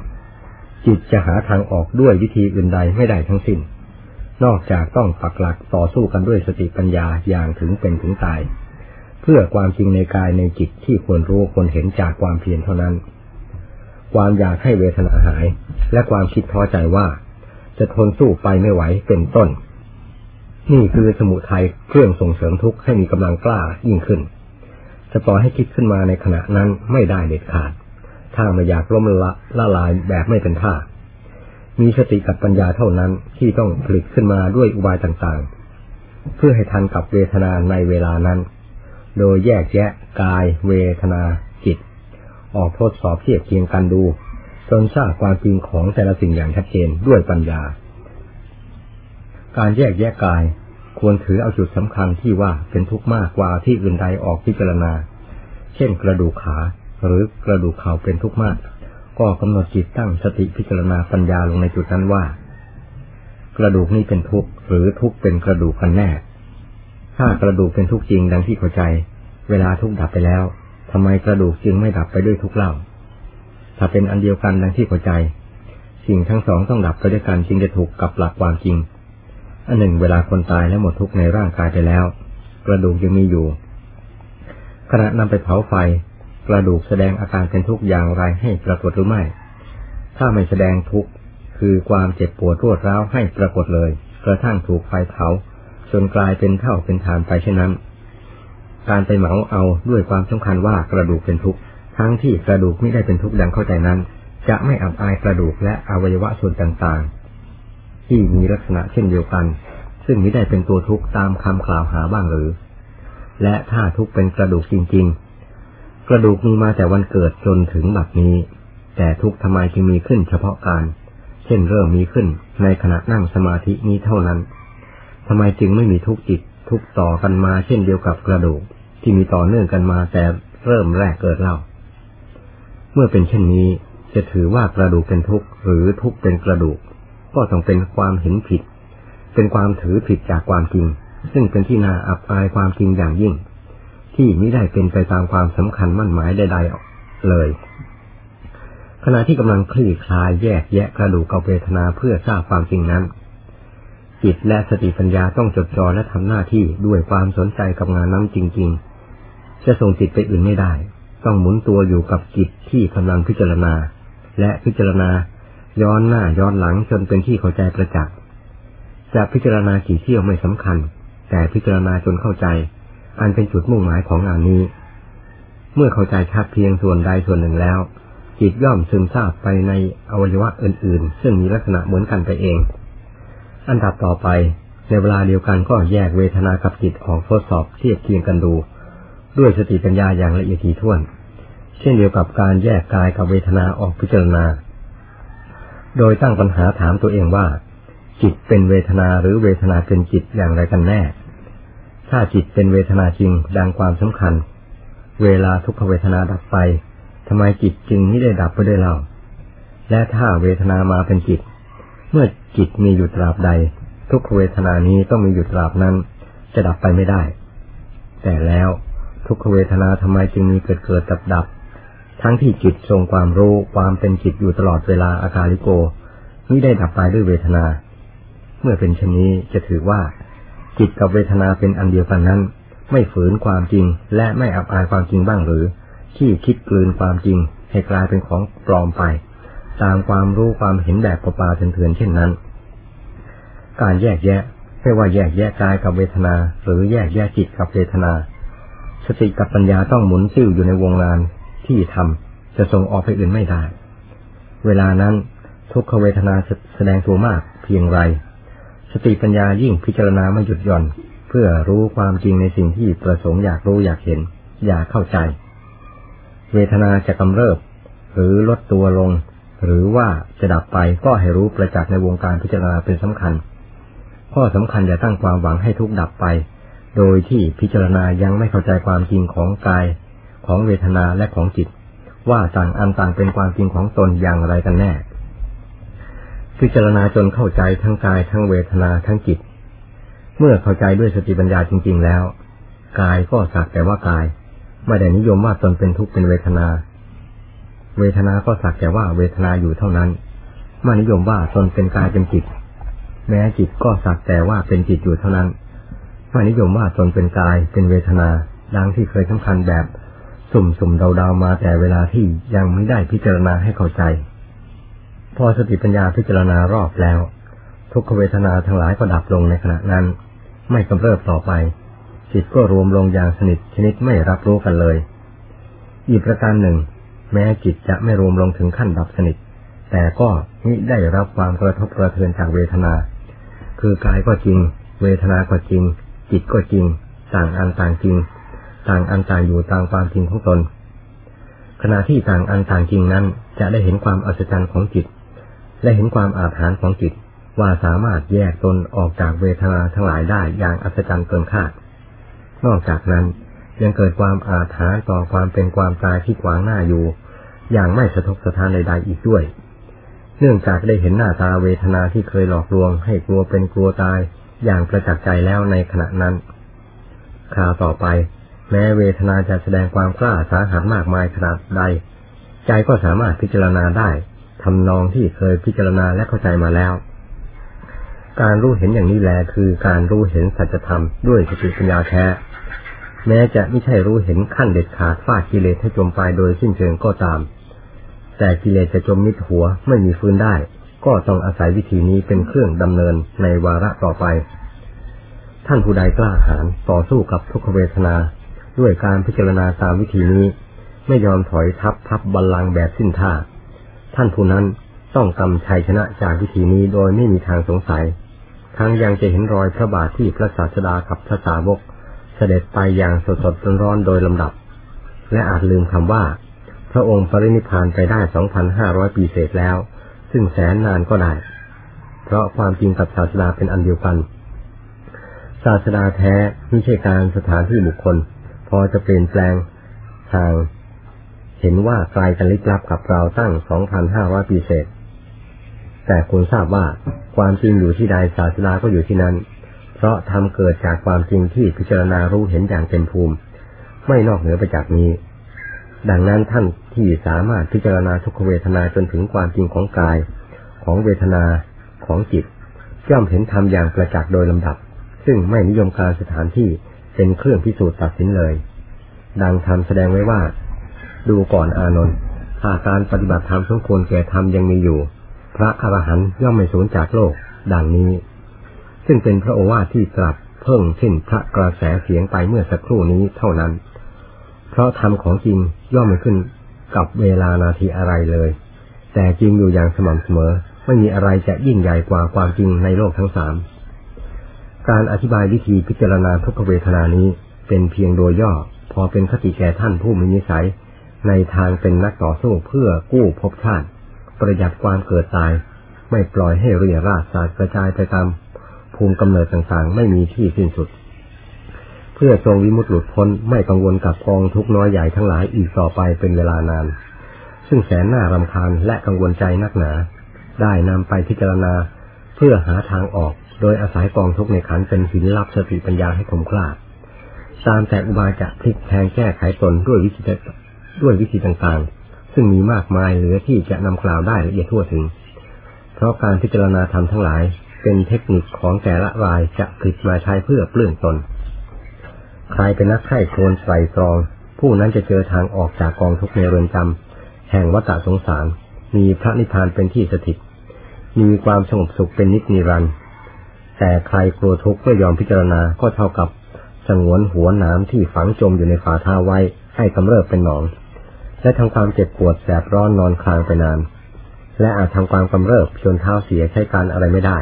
จิตจะหาทางออกด้วยวิธีอื่นใดไม่ได้ทั้งสิ้น นอกจากต้องปักหลักต่อสู้กันด้วยสติปัญญาอย่างถึงเป็นถึงตาย เพื่อความจริงในกายในจิตที่ควรรู้ควรเห็นจากความเพียรเท่านั้น ความอยากให้เวทนาหาย และความคิดท้อใจว่า จะทนสู้ไปไม่ไหวเป็นต้น นี่คือสมุทัยเครื่องส่งเสริมทุกข์ให้มีกำลังกล้ายิ่งขึ้น จะปล่อยให้คิดขึ้นมาในขณะนั้นไม่ได้เด็ดขาด ถ้าไม่อยากล้มละละลายแบบไม่เป็นท่า มีสติกับปัญญาเท่านั้นที่ต้องผลิตขึ้นมาด้วยอุบายต่างๆ เพื่อให้ทันกับเวทนาในเวลานั้น โดยแยกแยะกาย เวทนาจิต ออกทดสอบเทียบเคียงกันดูจนทราบความจริงของแต่ละสิ่งอย่างชัดเจนด้วยปัญญา การแยกแยะกาย ควรถือเอาจุดสำคัญที่ว่าเป็นทุกข์มากกว่าที่อื่นใดออกพิจารณา เช่นกระดูกขาหรือกระดูกเข่าเป็นทุกข์มาก ก็กำหนดจิตตั้งสติพิจารณาปัญญาลงในจุดนั้นว่า กระดูกนี้เป็นทุกข์หรือทุกข์เป็นกระดูกกันแน่ ถ้ากระดูกเป็นทุกข์จริงดังที่เข้าใจ เวลาทุกข์ดับไปแล้วทำไมกระดูกจึงไม่ดับไปด้วยทุกข์เล่า ถ้าเป็นอันเดียวกันดังที่เข้าใจ สิ่งทั้งสองต้องดับไปด้วยกันจึงจะถูกกับหลักความจริง อันหนึ่งเวลาคนตายและหมดทุกข์ในร่างกายไปแล้ว กระดูกยังมีอยู่ ขณะนำไปเผาไฟ กระดูกแสดงอาการเป็นทุกข์อย่างไรให้ปรากฏหรือไม่ ถ้าไม่แสดงทุกข์คือความเจ็บปวดรวดร้าวให้ปรากฏเลย กระทั่งถูกไฟเผาจนกลายเป็นเท่าเป็นฐานไปเช่นนั้น การไปเหมาเอาด้วยความสำคัญว่ากระดูกเป็นทุกข์ทั้งที่กระดูกไม่ได้เป็นทุกข์ดังเข้าใจนั้น จะไม่อับอายกระดูกและอวัยวะส่วนต่างๆ ที่มีลักษณะเช่นเดียวกัน ซึ่งไม่ได้เป็นตัวทุกข์ตามคำกล่าวหาบ้างหรือ และถ้าทุกข์เป็นกระดูกจริง ๆ กระดูกมีมาแต่วันเกิดจนถึงบัดนี้ แต่ทุกข์ทำไมจึงมีขึ้นเฉพาะการ เช่นเริ่มมีขึ้นในขณะนั่งสมาธินี้เท่านั้นทำไมจึงไม่มีทุกข์จิตทุกต่อกันมาเช่นเดียวกับกระดูกที่มีต่อเนื่องกันมาแต่เริ่มแรกเกิดเล่า เมื่อเป็นเช่นนี้จะถือว่ากระดูกเป็นทุกข์หรือทุกข์เป็นกระดูก ก็ต้องเป็นความเห็นผิด เป็นความถือผิดจากความจริง ซึ่งเป็นที่น่าอับอายความจริงอย่างยิ่ง ที่ไม่ได้เป็นไปตามความสำคัญมั่นหมายใดๆเลย ขณะที่กำลังคลี่คลายแยกแยะกระดูกกับเวทนาเพื่อทราบความจริงนั้น จิตและสติปัญญาต้องจดจ่อและทำหน้าที่ด้วยความสนใจกับงานนั้นจริง ๆ จะส่งจิตไปอื่นไม่ได้ ต้องหมุนตัวอยู่กับจิตที่กำลังพิจารณา และพิจารณา ย้อนหน้าย้อนหลังจนเป็นที่เข้าใจประจักษ์จะพิจารณากี่เที่ยวไม่สำคัญ แต่พิจารณาจนเข้าใจ อันเป็นจุดมุ่งหมายของงานนี้ เมื่อเข้าใจชัดเพียงส่วนใดส่วนหนึ่งแล้ว จิตย่อมซึมซาบไปในอวัยวะอื่น ๆ ซึ่งมีลักษณะเหมือนกันไปเอง อันดับต่อไปในเวลาเดียวกันก็แยกเวทนากับจิตออกทดสอบเทียบเคียงกันดู ด้วยสติปัญญาอย่างละเอียดถี่ถ้วน เช่นเดียวกับการแยกกายกับเวทนาออกพิจารณา โดยตั้งปัญหาถามตัวเองว่า จิตเป็นเวทนาหรือเวทนาเป็นจิตอย่างไรกันแน่ ถ้าจิตเป็นเวทนาจริงดังความสำคัญ เวลาทุกขเวทนาดับไปทำไมจิตจึงไม่ได้ดับไปด้วยเรา และถ้าเวทนามาเป็นจิต เมื่อจิตมีอยู่ตราบใด ทุกขเวทนานี้ต้องมีอยู่ตราบนั้น จะดับไปไม่ได้ แต่แล้วทุกขเวทนาทำไมจึงมีเกิดเกิดดับดับ ทั้งที่จิตทรงความรู้ความเป็นจิตอยู่ตลอดเวลาอาการลิโกมิได้ดับไปด้วยเวทนา เมื่อเป็นเช่นนี้จะถือว่า จิตกับเวทนาเป็นอันเดียวกันนั้น ไม่ฝืนความจริง และไม่อับอายความจริงบ้างหรือ ที่คิดกลืนความจริง ให้กลายเป็นของปลอมไป ตามความรู้ความเห็นแบบปลาเถื่อนเช่นนั้น การแยกแยะไม่ว่าแยกแยะกายกับเวทนา หรือแยกแยะจิตกับเวทนา สติกับปัญญาต้องหมุนซิ่วอยู่ในวงงาน ที่ทำจะส่งออกไปอื่นไม่ได้ เวลานั้นทุกขเวทนาแสดงตัวมากเพียงไร สติปัญญายิ่งพิจารณาไม่หยุดหย่อน เพื่อรู้ความจริงในสิ่งที่ประสงค์อยากรู้อยากเห็น อยากเข้าใจ เวทนาจะกำเริบ หรือลดตัวลง หรือว่าจะดับไปก็ให้รู้ประจักษ์ในวงการพิจารณาเป็นสำคัญ ข้อสำคัญอย่าตั้งความหวังให้ทุกดับไป โดยที่พิจารณายังไม่เข้าใจความจริงของกาย ของเวทนาและของจิต ว่าต่างอันต่างเป็นความจริงของตนอย่างไรกันแน่ พิจารณาจนเข้าใจทั้งกายทั้งเวทนาทั้งจิต เมื่อเข้าใจด้วยสติปัญญาจริง ๆ แล้ว กายก็สักแต่ว่ากาย ไม่ได้นิยมว่าตนเป็นทุกข์เป็นเวทนา เวทนาก็สักแต่ว่าเวทนาอยู่เท่านั้นไม่นิยมว่าตนเป็นกายเป็นจิต แม้จิตก็สักแต่ว่าเป็นจิตอยู่เท่านั้นไม่นิยมว่าตนเป็นกายเป็นเวทนาดังที่เคยสำคัญแบบ สุ่มๆเดาๆมาแต่เวลาที่ยังไม่ได้พิจารณาให้เข้าใจ พอสติปัญญาพิจารณารอบแล้ว ทุกขเวทนาทั้งหลายก็ดับลงในขณะนั้น ไม่กำเริบต่อไป จิตก็รวมลงอย่างสนิทชนิดไม่รับรู้กันเลย อีกประการหนึ่ง แม้จิตจะไม่รวมลงถึงขั้นดับสนิท แต่ก็มิได้รับความกระทบกระเทือนจากเวทนา คือกายก็จริง เวทนาก็จริง จิตก็จริง ต่างอันต่างจริง ต่างอันต่างอยู่ตามความจริงของตน ขณะที่ต่างอันต่างจริงนั้น จะได้เห็นความอัศจรรย์ของจิต และเห็นความอาถรรพ์ของจิต ว่าสามารถแยกตนออกจากเวทนาทั้งหลายได้อย่างอัศจรรย์เกินคาด นอกจากนั้นยังเกิดความอาถรรพ์ต่อความเป็นความตายที่ขวางหน้าอยู่ อย่างไม่สะทกสะท้านใดๆอีกด้วย เนื่องจากได้เห็นหน้าตาเวทนาที่เคยหลอกลวง ให้กลัวเป็นกลัวตายอย่างประจักษ์ใจแล้วในขณะนั้นคราวต่อไป แม้เวทนาจะแสดงความกล้าสาหัสมากมายขนาดใด ใจก็สามารถพิจารณาได้ทำนองที่เคยพิจารณาและเข้าใจมาแล้ว การรู้เห็นอย่างนี้แลคือการรู้เห็นสัจธรรมด้วยสติปัญญาแท้ แม้จะไม่ใช่รู้เห็นขั้นเด็ดขาดฟาดกิเลสให้จมไปโดยสิ้นเชิงก็ตาม แต่กิเลสจะจมมิดหัวไม่มีฟื้นได้ ก็ต้องอาศัยวิธีนี้เป็นเครื่องดำเนินในวาระต่อไป ท่านผู้ใดกล้าหาญต่อสู้กับทุกขเวทนา ด้วยการพิจารณาตามวิธีนี้ ไม่ยอมถอยทับพับบาลลังแบบสิ้นท่า ท่านผู้นั้นต้องกำชัยชนะจากวิธีนี้โดยไม่มีทางสงสัย ทั้งยังจะเห็นรอยพระบาทที่พระศาสดากับพระสาวก เสด็จไปอย่างสดสดร้อนโดยลำดับ และอาจลืมคำว่า พระองค์ปรินิพานไปได้สองพันห้าร้อยปีเศษแล้ว ซึ่งแสนนานก็ได้ เพราะความจริงกับศาสดาเป็นอันเดียวกัน ศาสดาแท้ไม่ใช่การสถานที่บุคคล พอจะเปลี่ยนแปลงทาง เห็นว่าไกลกันลิบลับกับเราตั้งสองพันห้าร้อยปีเศษ แต่คุณทราบว่าความจริงอยู่ที่ใดศาสนาก็อยู่ที่นั้น เพราะทำเกิดจากความจริงที่พิจารณารู้เห็นอย่างเต็มภูมิ ไม่นอกเหนือไปจากนี้ ดังนั้นท่านที่สามารถพิจารณาทุกขเวทนาจนถึงความจริงของกาย ของเวทนาของจิตย่อมเห็นธรรมอย่างประจักษ์โดยลำดับ ซึ่งไม่นิยมการสถานที่ เป็นเครื่องพิสูจน์ตัดสินเลย ดังธรรมแสดงไว้ว่า ดูก่อนอานนท์ถ้าการปฏิบัติธรรมสมควรแก่ธรรมยังมีอยู่ พระอรหันต์ย่อมไม่สูญจากโลก ดังนี้ ซึ่งเป็นพระโอวาทที่ตรัสเพิ่งเช่นพระกระแสเสียงไปเมื่อสักครู่นี้เท่านั้น เพราะธรรมของจริงย่อมไม่ขึ้นกับเวลานาทีอะไรเลย แต่จริงอยู่อย่างสม่ำเสมอ ไม่มีอะไรจะยิ่งใหญ่กว่าความจริงในโลกทั้งสาม การอธิบายวิธีพิจารณาทุกขเวทนานี้เป็นเพียงโดยย่อ พอเป็นคติแก่ท่านผู้มีนิสัย ในทางเป็นนักต่อสู้เพื่อกู้ภพชาติ ประหยัดความเกิดตาย ไม่ปล่อยให้เรียราศาสตร์กระจายไปตามภูมิกำเนิดต่างๆ ไม่มีที่สิ้นสุด เพื่อทรงวิมุตติหลุดพ้นไม่กังวลกับกองทุกน้อยใหญ่ทั้งหลายอีกต่อไปเป็นเวลานาน ซึ่งแสนน่ารำคาญและกังวลใจนักหนา ได้นำไปพิจารณาเพื่อหาทางออก โดยอาศัยกองทุกในขันเป็นหินลับสติปัญญาให้คมกล้าตามแต่อุบายจะพลิกแทงแก้ไขตนด้วยวิธีด้วยวิธีต่างๆ ซึ่งมีมากมายเหลือที่จะนำกล่าวได้ละเอียดทั่วถึง เพราะการพิจารณาธรรมทั้งหลาย เป็นเทคนิคของแต่ละรายจะผลิตมาใช้เพื่อเปลื้องตน ใครเป็นนักไข้โคลนใส่ตรอง ผู้นั้นจะเจอทางออกจากกองทุกในเรือนจำแห่งวัฏสงสาร มีพระนิพพานเป็นที่สถิต มีความสงบสุขเป็นนิจนิรันดร์ แต่ใครกลัวทุกข์ไม่ยอมพิจารณาก็เท่ากับสงวนหัวน้ำที่ฝังจมอยู่ในฝาท่าไว้ให้กำเริบเป็นหนอง และทำความเจ็บปวดแสบร้อนนอนคลางไปนาน และอาจทำความกำเริบจนเท้าเสียใช้การอะไรไม่ได้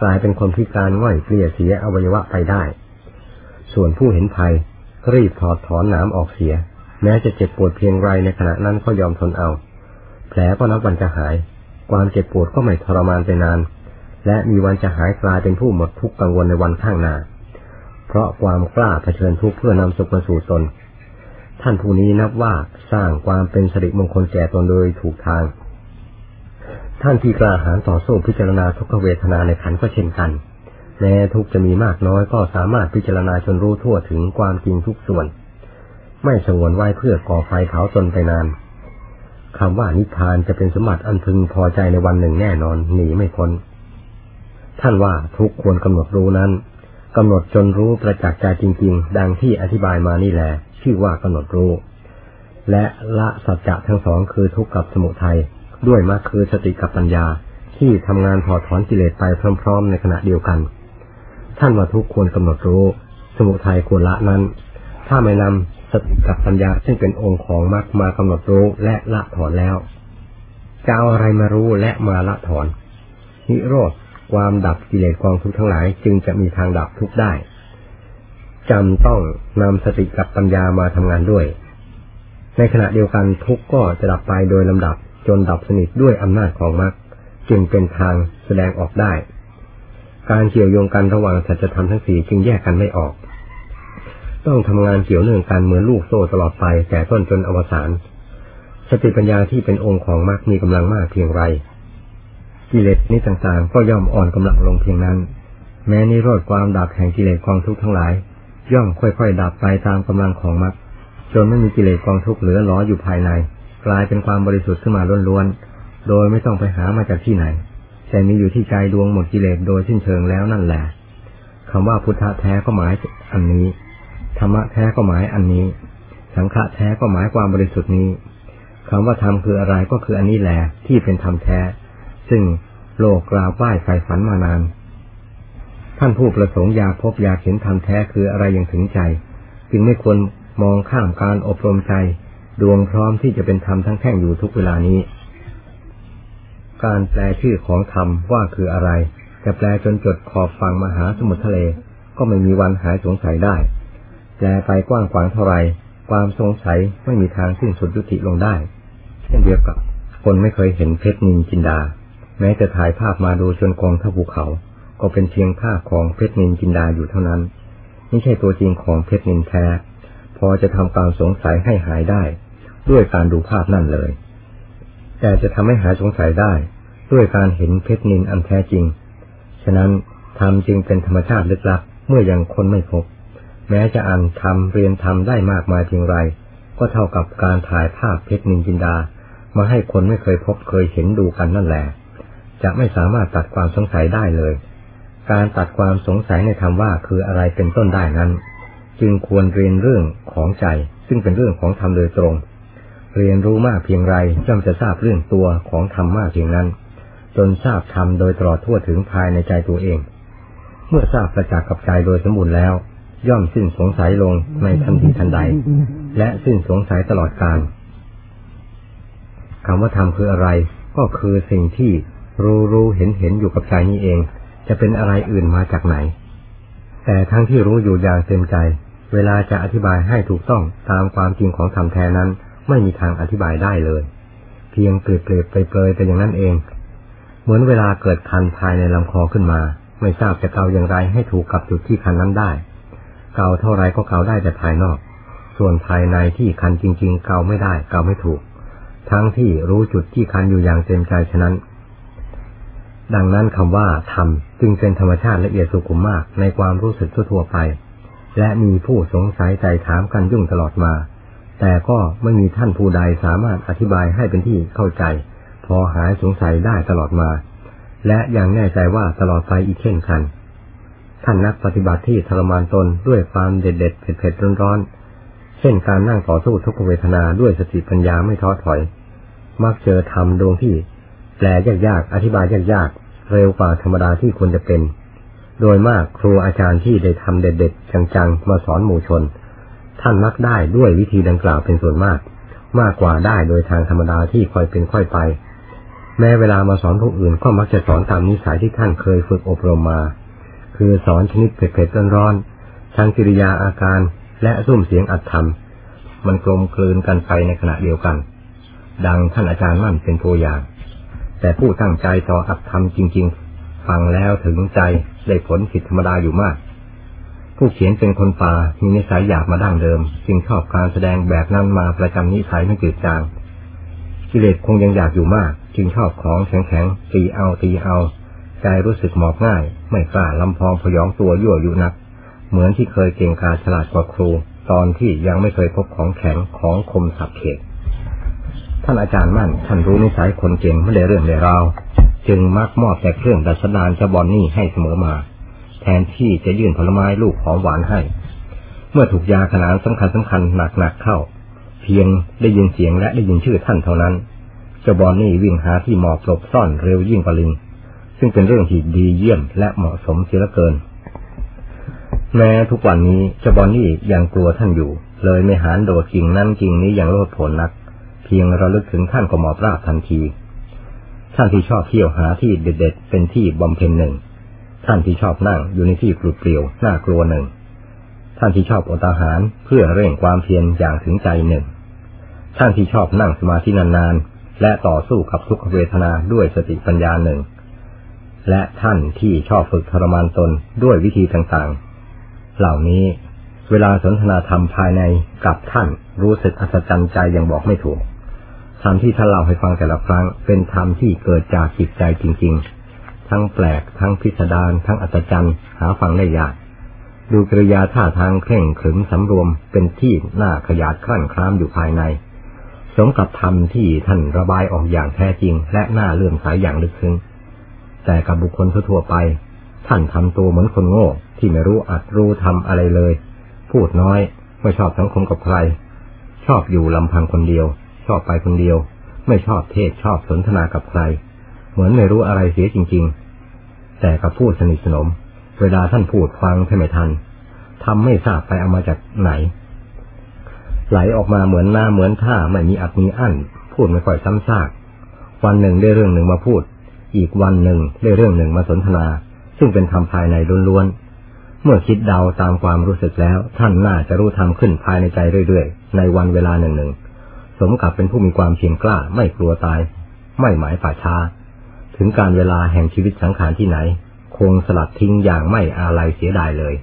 กลายเป็นคนพิการง่อยเกลี่ยเสียอวัยวะไปได้ ส่วนผู้เห็นภัยรีบถอดถอนหนามออกเสีย แม้จะเจ็บปวดเพียงไรในขณะนั้นก็ยอมทนเอา แผลก็นับวันจะหาย ความเจ็บปวดก็ไม่ทรมานไปนาน และมีวันจะหายกลายเป็นผู้หมดทุกข์กังวลในวันข้างหน้า เพราะความกล้าเผชิญทุกข์เพื่อนำสุขมาสู่ตน ท่านผู้นี้นับว่าสร้างความเป็นสิริมงคลแก่ตนโดยถูกทาง ท่านที่กล้าหาญต่อสู้พิจารณาทุกขเวทนาในขันก็เช่นกันแม้ทุกจะมีมากน้อยก็สามารถพิจารณาจนรู้ทั่วถึงความจริงทุกส่วน ไม่สงวนไว้เพื่อก่อไฟเผาตนไปนานคำว่านิพพานจะเป็นสมบัติอันพึงพอใจในวันหนึ่งแน่นอนหนีไม่พ้น ท่านว่าทุกควรกำหนดรู้นั้นกำหนดจนรู้ประจักษ์ใจจริง ๆ ดังที่อธิบายมานี่แหละชื่อว่ากำหนดรู้ และละสัจจะทั้งสองคือทุกข์กับสมุทัยด้วยมรรคคือสติกับปัญญาที่ทำงานถอดถอนกิเลสไปพร้อม ๆ ในขณะเดียวกัน ท่านว่าทุกควรกำหนดรู้ สมุทัยควรละนั้น ถ้าไม่นำสติกับปัญญาซึ่งเป็นองค์ของมรรคมากำหนดรู้และละถอนแล้วจะเอาอะไรมารู้และมาละถอนนิโรธ ความดับกิเลสกองทุกข์ทั้งหลาย จึงจะมีทางดับทุกข์ได้จำต้องนำสติกับปัญญามาทำงานด้วย ในขณะเดียวกันทุกข์ก็จะดับไปโดยลำดับจนดับสนิทด้วยอำนาจของมรรคจึงเป็นทางแสดงออกได้ การเกี่ยวโยงกันระหว่างสัจธรรมทั้งสี่จึงแยกกันไม่ออก ต้องทำงานเกี่ยวเนื่องกันเหมือนลูกโซ่ตลอดไปแต่ต้นจนอวสานสติปัญญาที่เป็นองค์ของมรรคมีกำลังมากเพียงไร กิเลสนี้ต่างๆ ก็ย่อมอ่อนกำลังลงเพียงนั้น แม้นิโรธความดับแห่งกิเลสกองทุกข์ทั้งหลาย ย่อมค่อยๆดับไปตามกำลังของมรรคจนไม่มีกิเลสกองทุกข์เหลือล้ออยู่ภายใน กลายเป็นความบริสุทธิ์ขึ้นมาล้วนๆโดยไม่ต้องไปหามาจากที่ไหน แต่มีอยู่ที่ใจดวงหมดกิเลสโดยสิ้นเชิงแล้วนั่นแหละคำว่าพุทธะแท้ก็หมายอันนี้ธรรมะแท้ก็หมายอันนี้ สังฆะแท้ก็หมายความบริสุทธิ์นี้คำว่าธรรมคืออะไรก็คืออันนี้แหละที่เป็นธรรมแท้ ซึ่งโลกกราบไหว้ใฝ่ฝันมานาน ท่านผู้ประสงค์อยากพบอยากเห็นธรรมแท้คืออะไรอย่างถึงใจ จึงไม่ควรมองข้ามการอบรมใจ ดวงพร้อมที่จะเป็นธรรมทั้งแท่งอยู่ทุกเวลานี้ การแปลชื่อของธรรมว่าคืออะไรจะแปลจนจดขอบฟังมหาสมุทรทะเล ก็ไม่มีวันหายสงสัยได้ แปลไปกว้างขวางเท่าไรความสงสัยไม่มีทางสิ้นสุดยุติลงได้ เช่นเดียวกับคนไม่เคยเห็นเพชรนินจินดา แม้จะถ่ายภาพมาดูจนกองเท่าภูเขา ก็เป็นเพียงภาพของเพชรนินจินดาอยู่เท่านั้น ไม่ใช่ตัวจริงของเพชรนินแท้ พอจะทำการสงสัยให้หายได้ ด้วยการดูภาพนั่นเลย แต่จะทำให้หายสงสัยได้ ด้วยการเห็นเพชรนินอันแท้จริง ฉะนั้นธรรมจึงเป็นธรรมชาติลึกลับเมื่อยังคนไม่พบ แม้จะอ่านทำเรียนทำได้มากมายเพียงไร ก็เท่ากับการถ่ายภาพเพชรนินจินดา มาให้คนไม่เคยพบเคยเห็นดูกันนั่นแหละ จะไม่สามารถตัดความสงสัยได้เลย การตัดความสงสัยในธรรมว่าคืออะไรเป็นต้นได้นั้น จึงควรเรียนเรื่องของใจ ซึ่งเป็นเรื่องของธรรมโดยตรง เรียนรู้มากเพียงไรย่อมจะทราบเรื่องตัวของธรรมมากเพียงนั้น จนทราบธรรมโดยตลอดทั่วถึงภายในใจตัวเอง เมื่อทราบประจักษ์กับใจโดยสมบูรณ์แล้ว ย่อมสิ้นสงสัยลงในทันทีทันใด และสิ้นสงสัยตลอดกาลคำว่าธรรมคืออะไร ก็คือสิ่งที่ รู้รู้เห็นเห็นอยู่กับใจนี้เอง จะเป็นอะไรอื่นมาจากไหน แต่ทั้งที่รู้อยู่อย่างเต็มใจ เวลาจะอธิบายให้ถูกต้องตามความจริงของธรรมแท้นั้น ไม่มีทางอธิบายได้เลย เพียงเปลือยเปลือยเปลยไปอย่างนั้นเอง เหมือนเวลาเกิดคันภายในลำคอขึ้นมา ไม่ทราบจะเกาอย่างไรให้ถูกกับจุดที่คันนั้นได้ เกาเท่าไรก็เกาได้แต่ภายนอก ส่วนภายในที่คันจริง ๆ เกาไม่ได้เกาไม่ถูก ทั้งที่รู้จุดที่คันอยู่อย่างเต็มใจฉะนั้น ดังนั้นคำว่าธรรมจึงเป็นธรรมชาติละเอียดสุขุมมากในความรู้สึกทั่วไป และมีผู้สงสัยใจถามกันยุ่งตลอดมา แต่ก็ไม่มีท่านผู้ใดสามารถอธิบายให้เป็นที่เข้าใจ พอหายสงสัยได้ตลอดมา และยังแน่ใจว่าตลอดไปอีกเช่นกัน ท่านนักปฏิบัติที่ทรมานตนด้วยความเด็ดเด็ดเผ็ดเผ็ดร้อนร้อนเช่นการนั่งต่อสู้ทุกเวทนาด้วยสติปัญญาไม่ท้อถอย มักเจอธรรมดวงที่ แปลยากๆ อธิบายยากๆ เร็วกว่าธรรมดาที่ควรจะเป็น โดยมากครูอาจารย์ที่ได้ทำเด็ดๆ จังๆ มาสอนหมู่ชน ท่านมักได้ด้วยวิธีดังกล่าวเป็นส่วนมาก มากกว่าได้โดยทางธรรมดาที่ค่อยเป็นค่อยไป แม้เวลามาสอนผู้อื่นก็มักจะสอนตามนิสัยที่ท่านเคยฝึกอบรมมา คือสอนชนิดเผ็ดๆร้อนๆทางกิริยาอาการและสุ่มเสียงอัดทำมันกลมกลืนกันไปในขณะเดียวกัน ดังท่านอาจารย์มั่นเป็นตัวอย่าง แต่ผู้ตั้งใจต่ออัดทำจริง ๆ ฟังแล้วถึงใจได้ผลผิดธรรมดาอยู่มาก ผู้เขียนเป็นคนป่ามีนิสัยอยากมาดั้งเดิม จึงชอบการแสดงแบบนั้นมาประจำนิสัยไม่จืดจางกิเลสคงยังอยากอยู่มาก จึงชอบของแข็งๆตีเอาตีเอา ใจรู้สึกหมอบง่าย ไม่กล้าลำพองพยองตัวยั่วอยู่นัก เหมือนที่เคยเก่งกาฉลาดกว่าครู ตอนที่ยังไม่เคยพบของแข็งของคมสับเขต ท่านอาจารย์มั่น ท่านรู้นิสัยคนเก่งไม่ได้เรื่องได้ราวจึงมักมอบแต่เครื่องดัชนานจะบอนนี่ให้เสมอมา แทนที่จะยื่นผลไม้ลูกหอมหวานให้ เมื่อถูกยาขนานสำคัญสำคัญหนักหนักเข้า เพียงได้ยินเสียงและได้ยินชื่อท่านเท่านั้นเจ้าบอนนี่วิ่งหาที่หมอบหลบซ่อนเร็วยิ่งกว่าลิง ซึ่งเป็นเรื่องที่ดีเยี่ยมและเหมาะสมเสียเหลือเกิน แม้ทุกวันนี้เจ้าบอนนี่ยังกลัวท่านอยู่ เลยไม่หานโดดกิ่งนั้นกิ่งนี้อย่างโลดโผนนัก พียงระลึกถึงท่านก็หมอบราบทันที ท่านที่ชอบเที่ยวหาที่เด็ดๆ เป็นที่บำเพ็ญหนึ่ง ท่านที่ชอบนั่งอยู่ในที่ปลุกเปลี่ยวน่ากลัวหนึ่ง ท่านที่ชอบอดอาหารเพื่อเร่งความเพียรอย่างถึงใจหนึ่ง ท่านที่ชอบนั่งสมาธินานๆ และต่อสู้กับทุกขเวทนาด้วยสติปัญญาหนึ่ง และท่านที่ชอบฝึกทรมานตนด้วยวิธีต่างๆ เหล่านี้เวลาสนทนาธรรมภายในกับท่านรู้สึกอัศจรรย์ใจอย่างบอกไม่ถูก ธรรมที่ท่านเล่าให้ฟังแต่ละครั้ง เป็นธรรมที่เกิดจากจิตใจจริง ๆ ทั้งแปลก ทั้งพิสดาร ทั้งอัศจรรย์ หาฟังได้ยาก ดูกริยาท่าทางเคร่งขรึมสำรวม เป็นที่น่าขยาดคลั่นคล้ามอยู่ภายใน สมกับธรรมที่ท่านระบายออกอย่างแท้จริง และน่าเลื่อมใสยอย่างลึกซึ้ง แต่กับบุคคลทั่วไป ท่านทำตัวเหมือนคนโง่ที่ไม่รู้อัดรู้ทำอะไรเลย พูดน้อย ไม่ชอบสังคมกับใคร ชอบอยู่ลำพังคนเดียว ชอบไปคนเดียว ไม่ชอบเทศชอบสนทนากับใคร เหมือนไม่รู้อะไรเสียจริง ๆ แต่กับพูดสนิทสนม เวลาท่านพูดฟังแค่ไม่ทันทำไม่ทราบไปเอามาจากไหน ไหลออกมาเหมือนหน้าเหมือนท่าไม่มีอัดมีอั้นพูดไม่ค่อยซ้ำซาก วันหนึ่งได้เรื่องหนึ่งมาพูด อีกวันหนึ่งได้เรื่องหนึ่งมาสนทนา ซึ่งเป็นธรรมภายในล้วนเมื่อคิดเดาตามความรู้สึกแล้ว ท่านน่าจะรู้ทำขึ้นภายในใจเรื่อย ๆ ในวันเวลาหนึ่งหนึ่ง สมกับเป็นผู้มีความเพียรกล้าไม่กลัวตาย ไม่หมายป่าช้า ถึงการเวลาแห่งชีวิตสังขารที่ไหน คงสลัดทิ้งอย่างไม่อาลัยเสียดายเลย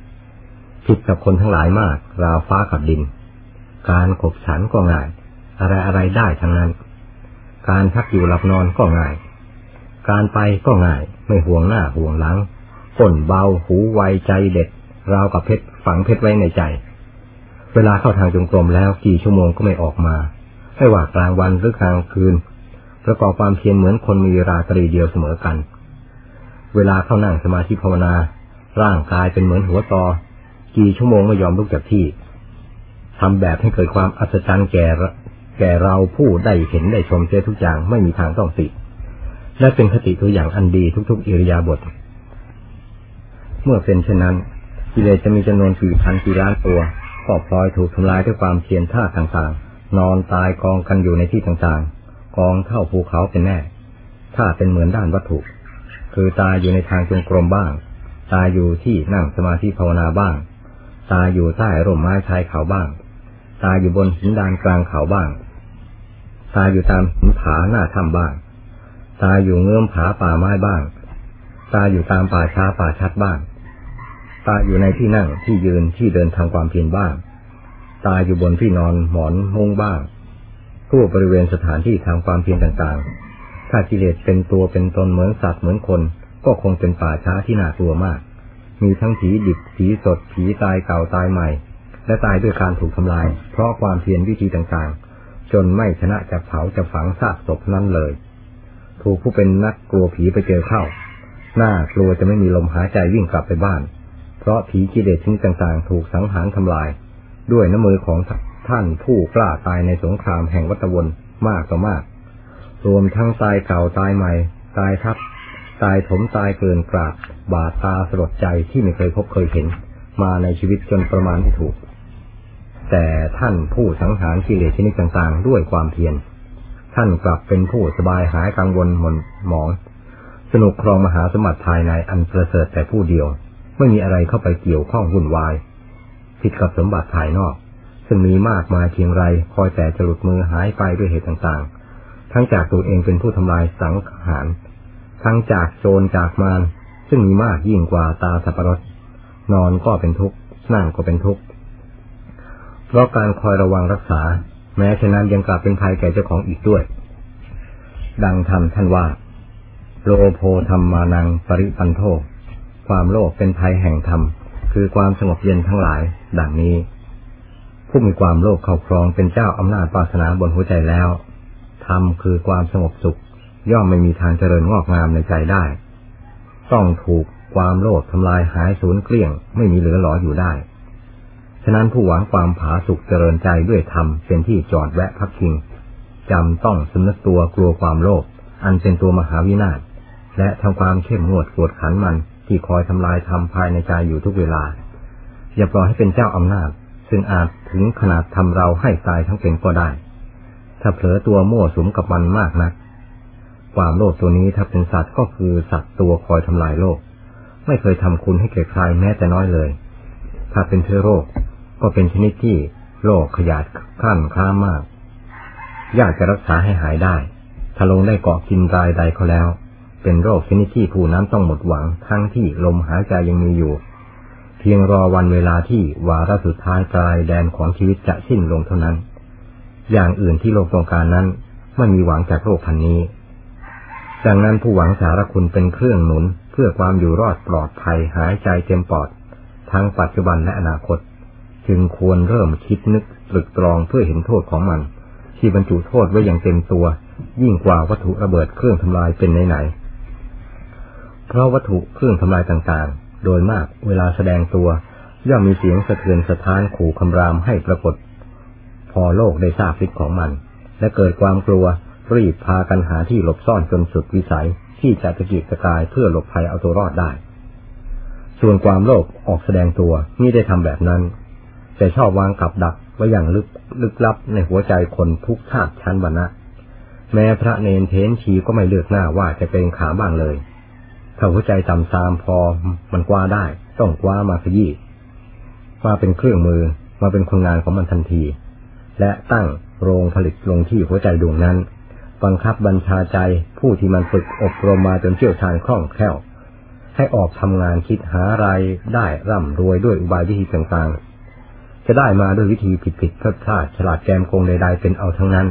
ผิดกับคนทั้งหลายมาก ราวฟ้ากับดิน การขบฉันก็ง่าย อะไรอะไรได้ทั้งนั้น การพักอยู่หลับนอนก็ง่าย การไปก็ง่าย ไม่ห่วงหน้าห่วงหลังก้นเบาหูไวใจเด็ด ราวกับเพชรฝังเพชรไว้ในใจ เวลาเข้าทางจงกรมแล้วกี่ชั่วโมงก็ไม่ออกมา ไม่ว่ากลางวันหรือกลางคืน ประกอบความเพียรเหมือนคนมีราตรีเดียวเสมอกัน เวลาเข้านั่งสมาธิภาวนา ร่างกายเป็นเหมือนหัวตอ กี่ชั่วโมงไม่ยอมลุกจากที่ทำแบบให้เกิดความอัศจรรย์แก่ แก่เราผู้ได้เห็นได้ชมเสียทุกอย่างไม่มีทางต้องติ และเป็นคติตัวอย่างอันดีทุกๆอิริยาบถเมื่อเป็นเช่นนั้นกิเลสจะมีจำนวนกี่พันกี่ล้านตัวก็พลอยถูกทำลายด้วยความเพียรท่าต่างๆ นอนตายกองกันอยู่ในที่ต่างๆ กองเท่าภูเขาเป็นแน่ ถ้าเป็นเหมือนด้านวัตถุ คือตายอยู่ในทางจงกรมบ้าง ตายอยู่ที่นั่งสมาธิภาวนาบ้าง ตายอยู่ใต้ร่มไม้ชายเขาบ้าง ตายอยู่บนหินดานกลางเขาบ้าง ตายอยู่ตามหินผาหน้าถ้ำบ้าง ตายอยู่เงื่อมผาป่าไม้บ้าง ตายอยู่ตามป่าช้าป่าชัดบ้าง ตายอยู่ในที่นั่งที่ยืนที่เดินทางความเพียรบ้าง ตายอยู่บนที่นอนหมอนมุ้งบ้างทั่วบริเวณสถานที่ทางความเพียรต่างๆ ถ้ากิเลสเป็นตัวเป็นตนเหมือนสัตว์เหมือนคน ก็คงเป็นป่าช้าที่น่ากลัวมาก มีทั้งผีดิบผีสดผีตายเก่าตายใหม่ และตายด้วยการถูกทำลาย เพราะความเพียรวิธีต่างๆ จนไม่ชนะจะเผาจะฝังซากศพนั้นเลย ถูกผู้เป็นนักกลัวผีไปเจอเข้า หน้ากลัวจะไม่มีลมหายใจวิ่งกลับไปบ้าน เพราะผีกิเลสชนิดต่างๆ ถูกสังหารทำลาย ด้วยน้ำมือของท่านผู้กล้าตายในสงครามแห่งวัตวนมากต่อมาก รวมทั้งตายเก่าตายใหม่ ตายทับ ตายถมตายเกินกราบบาดตาสลดใจที่ไม่เคยพบเคยเห็น มาในชีวิตจนประมาณที่ถูก แต่ท่านผู้สังหารกิเลสชนิดต่างๆ ด้วยความเพียรท่านกลับเป็นผู้สบายหายกังวลหม่นหมอง สนุกครองมหาสมบัติภายในอันประเสริฐแต่ผู้เดียว ไม่มีอะไรเข้าไปเกี่ยวข้องวุ่นวาย ผิดกับสมบัติภายนอก ซึ่งมีมากมายเพียงไรคอยแต่จะหลุดมือหายไปด้วยเหตุต่างๆ ทั้งจากตัวเองเป็นผู้ทำลายสังหาร ทั้งจากโจรจากมารซึ่งมีมากยิ่งกว่าตาสับปะรดนอนก็เป็นทุกข์นั่งก็เป็นทุกข์เพราะการคอยระวังรักษา แม้ฉะนั้นยังกลับเป็นภัยแก่เจ้าของอีกด้วย ดังธรรมท่านว่า โลโพธรรมมานังปริปันโท ความโลภเป็นภัยแห่งธรรม คือความสงบเย็นทั้งหลาย ดังนี้ ผู้มีความโลภเข้าครองเป็นเจ้าอำนาจปาสนาบนหัวใจแล้วธรรมคือความสงบสุข ย่อมไม่มีทางเจริญงอกงามในใจได้ ต้องถูกความโลภทำลายหายสูญเกลี้ยง ไม่มีเหลือหลออยู่ได้ ฉะนั้นผู้หวังความผาสุกเจริญใจด้วยธรรมเป็นที่จอดแวะพักพิงจำต้องสำนึกตัวกลัวความโลภอันเป็นตัวมหาวินาศและทำความเข้มงวดกวดขันมันที่คอยทำลายธรรมภายในใจอยู่ทุกเวลา อย่าปล่อยให้เป็นเจ้าอำนาจ ซึ่งอาจถึงขนาดทำเราให้ตายทั้งเป็นก็ได้ ถ้าเผลอตัวมั่วสุมกับมันมากนัก ความโลภตัวนี้ถ้าเป็นสัตว์ก็คือสัตว์ตัวคอยทำลายโลก ไม่เคยทำคุณให้แก่ใครแม้แต่น้อยเลย ถ้าเป็นเชื้อโรค ก็เป็นชนิดที่โรคขยาดขั้นค้ามาก ยากจะรักษาให้หายได้ ถ้าลงได้เกาะกินรายใดเขาแล้ว เป็นโรคชนิดที่ผู้นั้นต้องหมดหวังทั้งที่ลมหายใจยังมีอยู่ เพียงรอวันเวลาที่วาระสุดท้ายปลายแดนของชีวิตจะสิ้นลงเท่านั้น อย่างอื่นที่โลกต้องการนั้นไม่มีหวังจากโรคพันนี้ ดังนั้นผู้หวังสารคุณเป็นเครื่องหนุน เพื่อความอยู่รอดปลอดภัยหายใจเต็มปอด ทั้งปัจจุบันและอนาคต จึงควรเริ่มคิดนึกตรึกตรองเพื่อเห็นโทษของมัน ที่บรรจุโทษไว้อย่างเต็มตัว ยิ่งกว่าวัตถุระเบิดเครื่องทำลายเป็นไหนๆเพราะวัตถุเครื่องทำลายต่างๆ โดยมากเวลาแสดงตัว ย่อมมีเสียงสะเทือนสะท้านขู่คำรามให้ปรากฏ พอโลกได้ทราบฤทธิ์ของมัน และเกิดความกลัวรีบพากันหาที่หลบซ่อนจนสุดวิสัยที่จะตะกิกตะกายเพื่อหลบภัยเอาตัวรอดได้ ส่วนความโลภออกแสดงตัวนี่ได้ทำแบบนั้น แต่ชอบวางกับดักไว้อย่างลึกลึกลับในหัวใจคนทุกชาติชั้นวรรณะ แม้พระเนนเทนชีก็ไม่เลือกหน้าว่าจะเป็นขาบ้างเลย ถ้าหัวใจต่ำซามพอมันกว้าได้ ต้องกว้ามาขยี้มาเป็นเครื่องมือมาเป็นคนงานของมันทันที และตั้งโรงผลิตลงที่หัวใจดวงนั้นบังคับบัญชาใจผู้ที่มันฝึกอบรมมาจนเชี่ยวชาญคล่องแคล่ว ให้ออกทำงานคิดหารายได้ร่ำรวยด้วยอุบายวิธีต่างๆ จะได้มาด้วยวิธีผิดๆพลาดพลาดฉลาดแกมโกงใดๆเป็นเอาทั้งนั้น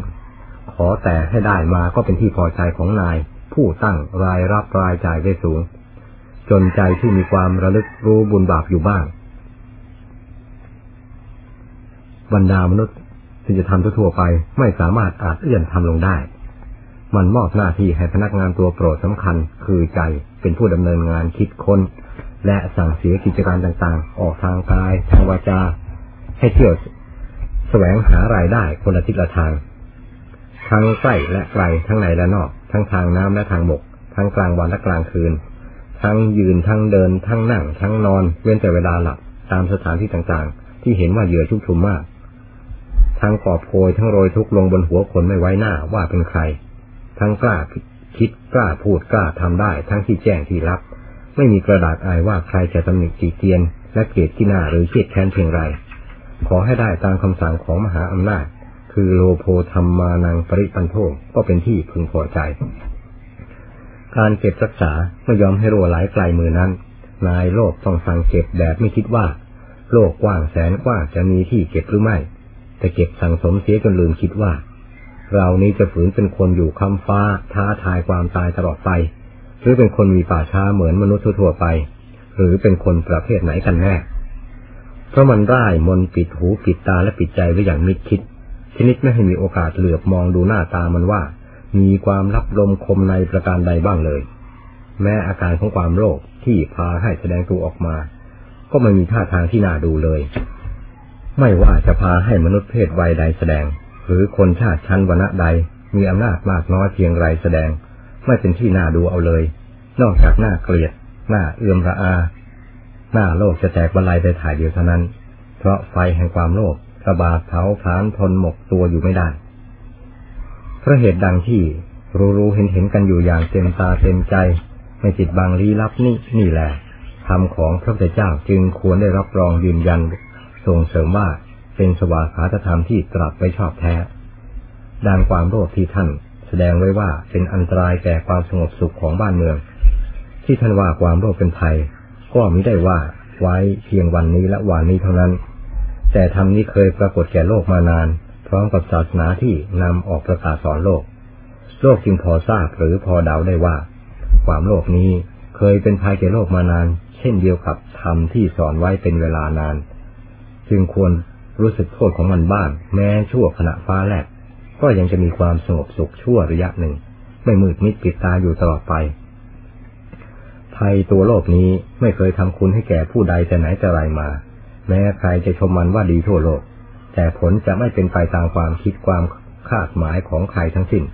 ขอแต่ให้ได้มาก็เป็นที่พอใจของนาย ผู้ตั้งรายรับรายจ่ายได้สูง จนใจที่มีความระลึกรู้บุญบาปอยู่บ้าง บรรดามนุษย์ที่จะทำทั่วไปไม่สามารถอาจเอื้อนทำลงได้ มันมอบหน้าที่ให้พนักงานตัวโปรดสำคัญ คือใจเป็นผู้ดำเนินงานคิดค้น และสั่งเสียกิจการต่างๆ ออกทางกาย ทางวาจา ให้เที่ยวแสวงหารายได้คนละทิศละทาง ทั้งใกล้และไกลทั้งในและนอก ทั้งทางน้ำและทางบก ทั้งกลางวันและกลางคืน ทั้งยืนทั้งเดิน ทั้งนั่ง ทั้งนอน เว้นแต่เวลาหลับ ตามสถานที่ต่างๆ ที่เห็นว่าเหยื่อชุกชุมมาก ทั้งกอบโพยทั้งโรยทุกลงบนหัวคนไม่ไว้หน้าว่าเป็นใคร ทั้งกล้าคิดกล้าพูดกล้าทำได้ ทั้งที่แจ้งที่รับ ไม่มีกระดาษอายว่าใครจะตำหนิตีเตียน และเกลียดที่หน้าหรือเครียดแค้นเพียงไรขอให้ได้ตามคำสั่งของมหาอำนาจ คือโลโพธรรมานังปริปันโทก็เป็นที่พึงพอใจ การเก็บรักษาไม่ยอมให้รัวไหลไกลมือนั้น นายโลกต้องสั่งเก็บแบบไม่คิดว่า โลกกว้างแสนกว้างจะมีที่เก็บหรือไม่ แต่เก็บสั่งสมเสียจนลืมคิดว่า เรานี้จะฝืนเป็นคนอยู่คำฟ้า ท้าทายความตายตลอดไป หรือเป็นคนมีป่าช้าเหมือนมนุษย์ทั่วไป หรือเป็นคนประเภทไหนกันแน่เพราะมันร่ายมนปิดหูปิดตาและปิดใจไว้อย่างมิดคิด ชนิดไม่ให้มีโอกาสเหลือบมองดูหน้าตามันว่า มีความรับลมคมในประการใดบ้างเลย แม้อาการของความโลภที่พาให้แสดงตัวออกมา ก็ไม่มีท่าทางที่น่าดูเลย ไม่ว่าจะพาให้มนุษย์เพศวัยใดแสดง หรือคนชาติชั้นวรรณะใด มีอำนาจมากน้อยเพียงไรแสดง ไม่เป็นที่น่าดูเอาเลย นอกจากหน้าเกลียด หน้าเอื้อมระอา หน้าโลกจะแตกบรรลัยไปถ่ายเดียวเท่านั้น เพราะไฟแห่งความโลภ ระบาดเผาผลาญทนหมกตัวอยู่ไม่ได้เพราะเหตุดังที่รู้รู้เห็นเห็นกันอยู่อย่างเต็มตาเต็มใจ ไม่จิตบางลี้ลับนี่นี่แหละธรรมของพระพุทธเจ้าจึงควรได้รับรองยืนยัน ส่งเสริมว่าเป็นสวากขาธรรมที่ตรัสไว้ชอบแท้ดังความโลภที่ท่าน แสดงไว้ว่าเป็นอันตรายแก่ความสงบสุขของบ้านเมือง ที่ท่านว่าความโลภเป็นภัยก็มิได้ว่าไว้เพียงวันนี้และวันนี้เท่านั้น แต่ธรรมนี้เคยปรากฏแก่โลกมานาน พร้อมกับศาสนาที่นำออกประกาศสอนโลก โลกจึงพอทราบหรือพอเดาได้ว่า ความโลภนี้เคยเป็นภัยแก่โลกมานาน เช่นเดียวกับธรรมที่สอนไว้เป็นเวลานาน จึงควรรู้สึกโทษของมันบ้าง แม้ชั่วขณะฟ้าแลบก็ยังจะมีความสงบสุขชั่วระยะหนึ่ง ไม่มืดมิดปิดตาอยู่ตลอดไป ภัยตัวโลกนี้ไม่เคยทำคุณให้แก่ผู้ใดแต่ไหนแต่ไรมา แม้ใครจะชมมันว่าดีทั่วโลก แต่ผลจะไม่เป็นไปตามความคิดความคาดหมายของใครทั้งสิ้น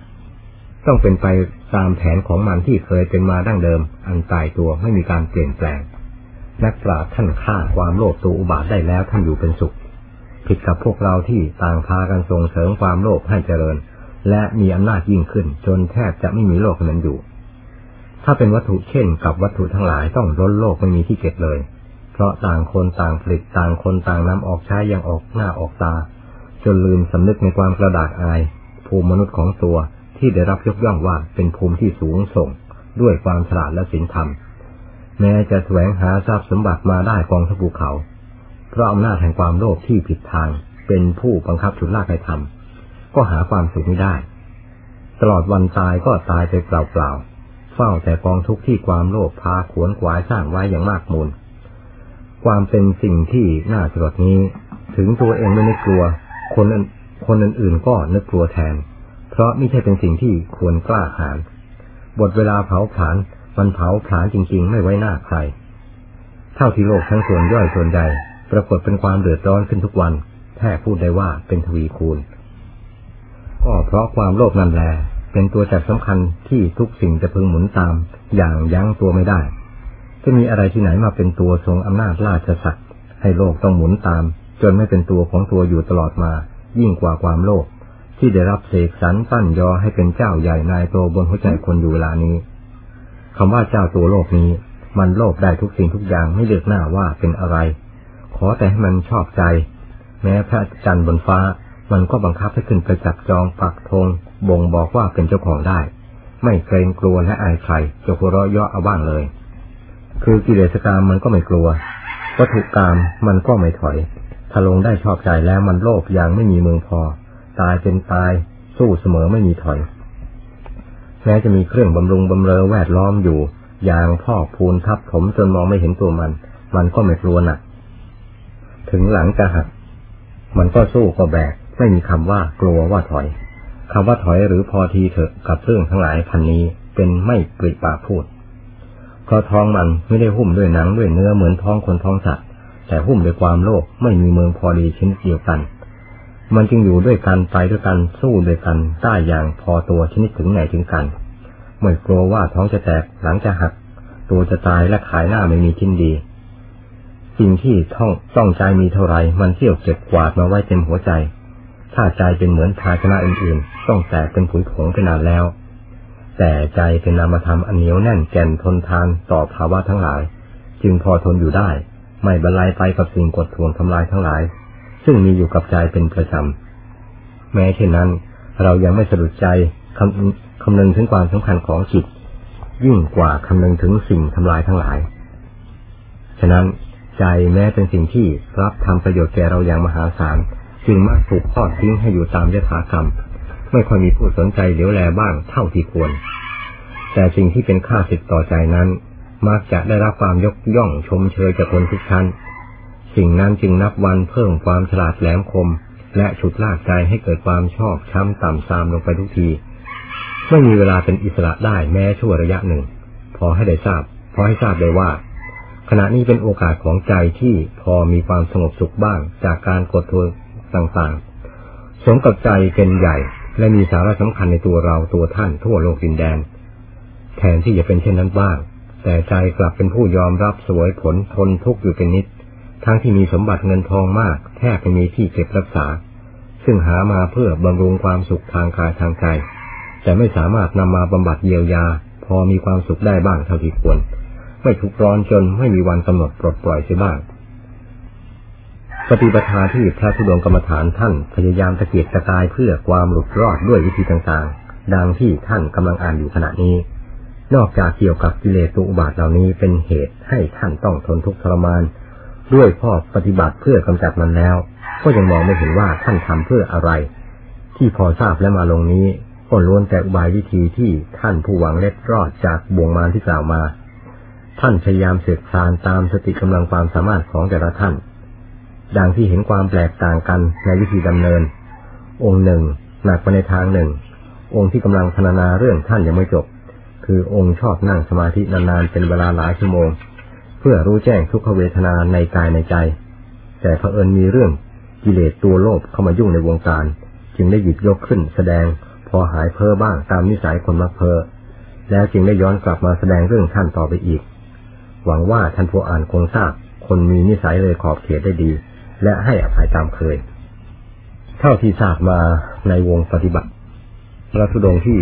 ต้องเป็นไปตามแผนของมันที่เคยเป็นมาดั้งเดิม อันตายตัวไม่มีการเปลี่ยนแปลง นักปราชญ์ท่านฆ่าความโลภตัวอุบาทได้แล้วท่านอยู่เป็นสุข ผิดกับพวกเราที่ต่างพากันส่งเสริมความโลภให้เจริญ และมีอำนาจยิ่งขึ้น จนแทบจะไม่มีโลกนั้นอยู่ ถ้าเป็นวัตถุเช่นกับวัตถุทั้งหลายต้องล้นโลกไม่มีที่เก็บเลย เพราะต่างคนต่างผลิตต่างคนต่างนำออกใช้อยังออกหน้าออกตา จนลืมสำนึกในความกระดากอาย ภูมิมนุษย์ของตัวที่ได้รับยกย่องว่าเป็นภูมิที่สูงส่ง ด้วยความฉลาดและศีลธรรม แม้จะแสวงหาทรัพย์สมบัติมาได้กองทัพภูเขา เพราะอำนาจแห่งความโลภที่ผิดทาง เป็นผู้บังคับฉุดลากให้ทำก็หาความสุขไม่ได้ ตลอดวันตายก็ตายไปเปล่าๆเฝ้าแต่กองทุกข์ที่ความโลภพาขวนขวายสร้างไว้อย่างมากมูล ความเป็นสิ่งที่น่าสลดนี้ ถึงตัวเองไม่นึกกลัว คนคนอื่นๆก็นึกกลัวแทน เพราะไม่ใช่เป็นสิ่งที่ควรกล้าหาญบทเวลาเผาผลาญมันเผาผลาญจริง ๆ ไม่ไว้หน้าใคร เท่าที่โลกทั้งส่วนย่อยส่วนใหญ่ปรากฏเป็นความเดือดร้อนขึ้นทุกวันแท้พูดได้ว่าเป็นทวีคูณก็เพราะความโลภนั่นแหละเป็นตัวจักสำคัญที่ทุกสิ่งจะพึงหมุนตาม อย่างยั้งตัวไม่ได้ จะมีอะไรที่ไหนมาเป็นตัวทรงอำนาจราชสักให้โลกต้องหมุนตาม จนไม่เป็นตัวของตัวอยู่ตลอดมา ยิ่งกว่าความโลภที่ได้รับเสกสรรปั้นยอให้เป็นเจ้าใหญ่นายโตบนหัวใจคนอยู่เวลานี้คำว่าเจ้าตัวโลกนี้ มันโลภได้ทุกสิ่งทุกอย่างไม่เลือกหน้าว่าเป็นอะไร ขอแต่ให้มันชอบใจ แม้พระจันทร์บนฟ้า มันก็บังคับให้ขึ้นไปจับจองปักธงบ่งบอกว่าเป็นเจ้าของได้ ไม่เกรงกลัวและอายใครจะหัวเราะเยาะเอาบ้างเลย คือกิเลสกรรมมันก็ไม่กลัว วัตถุกรรมมันก็ไม่ถอยถ้าลงได้ชอบใจแล้วมันโลภอย่างไม่มีเมืองพอ ตายเป็นตาย สู้เสมอไม่มีถอย แม้จะมีเครื่องบำรุงบำเรอแวดล้อมอยู่ อย่างพ่อพูนทับถมจนมองไม่เห็นตัวมัน มันก็ไม่กลัวหนัก ถึงหลังจะหัก มันก็สู้ก็แบก ไม่มีคำว่ากลัวว่าถอยคำว่าถอยหรือพอทีเถอะกับเรื่องทั้งหลายพันนี้เป็นไม่ปริปากพูด ราะท้องมันไม่ได้หุ้มด้วยหนังด้วยเนื้อเหมือนท้องคนท้องสัตว์แต่หุ้มด้วยความโลภไม่มีเมืองพอดีชิ้นเดียวกัน มันจึงอยู่ด้วยกันไปด้วยกันสู้ด้วยกันได้อย่างพอตัวชนิดถึงไหนถึงกันไม่กลัวว่าท้องจะแตกหลังจะหัก ตัวจะตายและขายหน้าไม่มีชิ้นดี สิ่งที่ท่องต้องใจมีเท่าไรมันเที่ยวเก็บกวาดมาไว้เต็มหัวใจ ถ้าใจเป็นเหมือนภาชนะอื่นๆ ต้องแตกเป็นผุยผงไปนานแล้ว แต่ใจเป็นนามธรรมอันเหนียวแน่นแก่นทนทานต่อภาวะทั้งหลาย จึงพอทนอยู่ได้ ไม่บรรลัยไปกับสิ่งกดทวงทำลายทั้งหลาย ซึ่งมีอยู่กับใจเป็นประจำ แม้เช่นนั้น เรายังไม่สะดุดใจคำคำนึงถึงความสำคัญของจิต ยิ่งกว่าคำนึงถึงสิ่งทำลายทั้งหลาย ฉะนั้นใจแม้เป็นสิ่งที่รับทำประโยชน์แก่เราอย่างมหาศาล จึงมักถูกทอดทิ้งให้อยู่ตามยถากรรม ไม่ค่อยมีผู้สนใจเหลียวแลบ้างเท่าที่ควร แต่สิ่งที่เป็นค่าสิทธิ์ต่อใจนั้น มักจะได้รับความยกย่องชมเชยจากคนทุกชั้น สิ่งนั้นจึงนับวันเพิ่มความฉลาดแหลมคม และฉุดลากใจให้เกิดความชอบช้ำต่ำซามลงไปทุกที ไม่มีเวลาเป็นอิสระได้แม้ชั่วระยะหนึ่ง พอให้ได้ทราบ พอให้ทราบได้ว่าขณะนี้เป็นโอกาสของใจที่พอมีความสงบสุขบ้างจากการกดทัวต่างๆ สมกับใจเป็นใหญ่ และมีสาระสำคัญในตัวเราตัวท่านทั่วโลกดินแดน แทนที่จะเป็นเช่นนั้นบ้าง แต่ใจกลับเป็นผู้ยอมรับสวยผลทนทุกข์อยู่เป็นนิด ทั้งที่มีสมบัติเงินทองมาก แทบไม่มีที่เก็บรักษา ซึ่งหามาเพื่อบำรุงความสุขทางกายทางใจ แต่ไม่สามารถนำมาบำบัดเยียวยา พอมีความสุขได้บ้างเท่าที่ควร ไม่ทุกร้อนจนไม่มีวันกำหนดปลดปล่อยเสียบ้าง ปฏิปทาที่พระธุดงกรรมฐานท่านพยายามตะเกียกตะกายเพื่อความหลุดรอดด้วยวิธีต่างๆ ดังที่ท่านกำลังอ่านอยู่ขณะนี้ นอกจากเกี่ยวกับกิเลสตุบาทเหล่านี้เป็นเหตุให้ท่านต้องทนทุกข์ทรมาน ด้วยพ่อปฏิบัติเพื่อกำจัดมันแล้ว ก็ยังมองไม่เห็นว่าท่านทำเพื่ออะไร ที่พอทราบและมาลงนี้ก็ล้วนแต่อุบายวิธีที่ท่านผู้หวังเล็ดรอดจากบ่วงมารที่กล่าวมา ท่านพยายามเสืบคลานตามสติกำลังความสามารถของแต่ละท่าน ดังที่เห็นความแปลกต่างกันในวิธีดำเนิน องค์หนึ่งหนักไปในทางหนึ่ง องค์ที่กำลังพรรณนาเรื่องท่านยังไม่จบ คือองค์ชอบนั่งสมาธินานๆเป็นเวลาหลายชั่วโมง เพื่อรู้แจ้งทุกขเวทนาในกายในใจ แต่เผอิญมีเรื่องกิเลสตัวโลภเข้ามายุ่งในวงการ จึงได้หยิบยกขึ้นแสดงพอหายเพ้อบ้างตามนิสัยคนมักเพ้อแล้วจึงได้ย้อนกลับมาแสดงเรื่องท่านต่อไปอีก หวังว่าท่านผู้อ่านคงทราบ คนมีนิสัยเลยขอบเขตได้ดี และให้อภัยตามเคย เท่าที่ทราบมาในวงปฏิบัติพระธุดงที่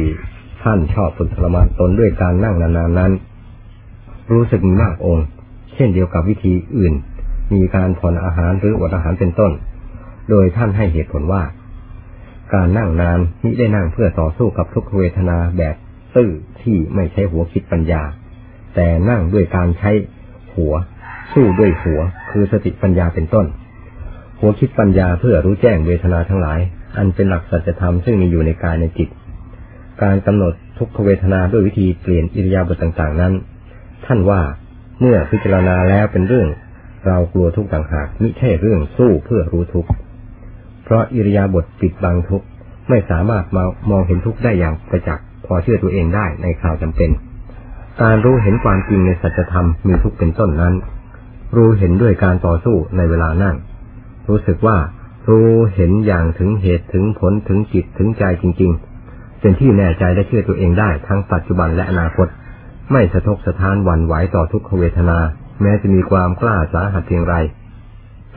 ท่านชอบฝึกทรมานตนด้วยการนั่งนานๆนั้น รู้สึกมีมากองค์ เช่นเดียวกับวิธีอื่น มีการผ่อนอาหารหรืออดอาหารเป็นต้น โดยท่านให้เหตุผลว่า การนั่งนานมิได้นั่งเพื่อต่อสู้กับทุกเวทนาแบบตื้อที่ไม่ใช้หัวคิดปัญญา แต่นั่งด้วยการใช้หัว สู้ด้วยหัวคือสติปัญญาเป็นต้น หัวคิดปัญญาเพื่อรู้แจ้งเวทนาทั้งหลาย อันเป็นหลักสัจธรรมซึ่งมีอยู่ในกายในจิต การกำหนดทุกขเวทนาด้วยวิธีเปลี่ยนอิริยาบถต่างๆนั้น ท่านว่าเมื่อพิจารณาแล้วเป็นเรื่อง เรากลัวทุกต่างหากมิใช่เรื่องสู้เพื่อรู้ทุกเพราะอิริยาบถปิดบังทุกไม่สามารถมามองเห็นทุกได้อย่างประจักษ์พอเชื่อตัวเองได้ในข่าวจำเป็น การรู้เห็นความจริงในสัจธรรมมีทุกเป็นต้นนั้น รู้เห็นด้วยการต่อสู้ในเวลานั่ง รู้สึกว่ารู้เห็นอย่างถึงเหตุถึงผลถึงจิตถึงใจจริง ๆ เป็นที่แน่ใจและเชื่อตัวเองได้ทั้งปัจจุบันและอนาคต ไม่สะทกสะท้านหวั่นไหวต่อทุกขเวทนา แม้จะมีความกล้าสาหัสเพียงไร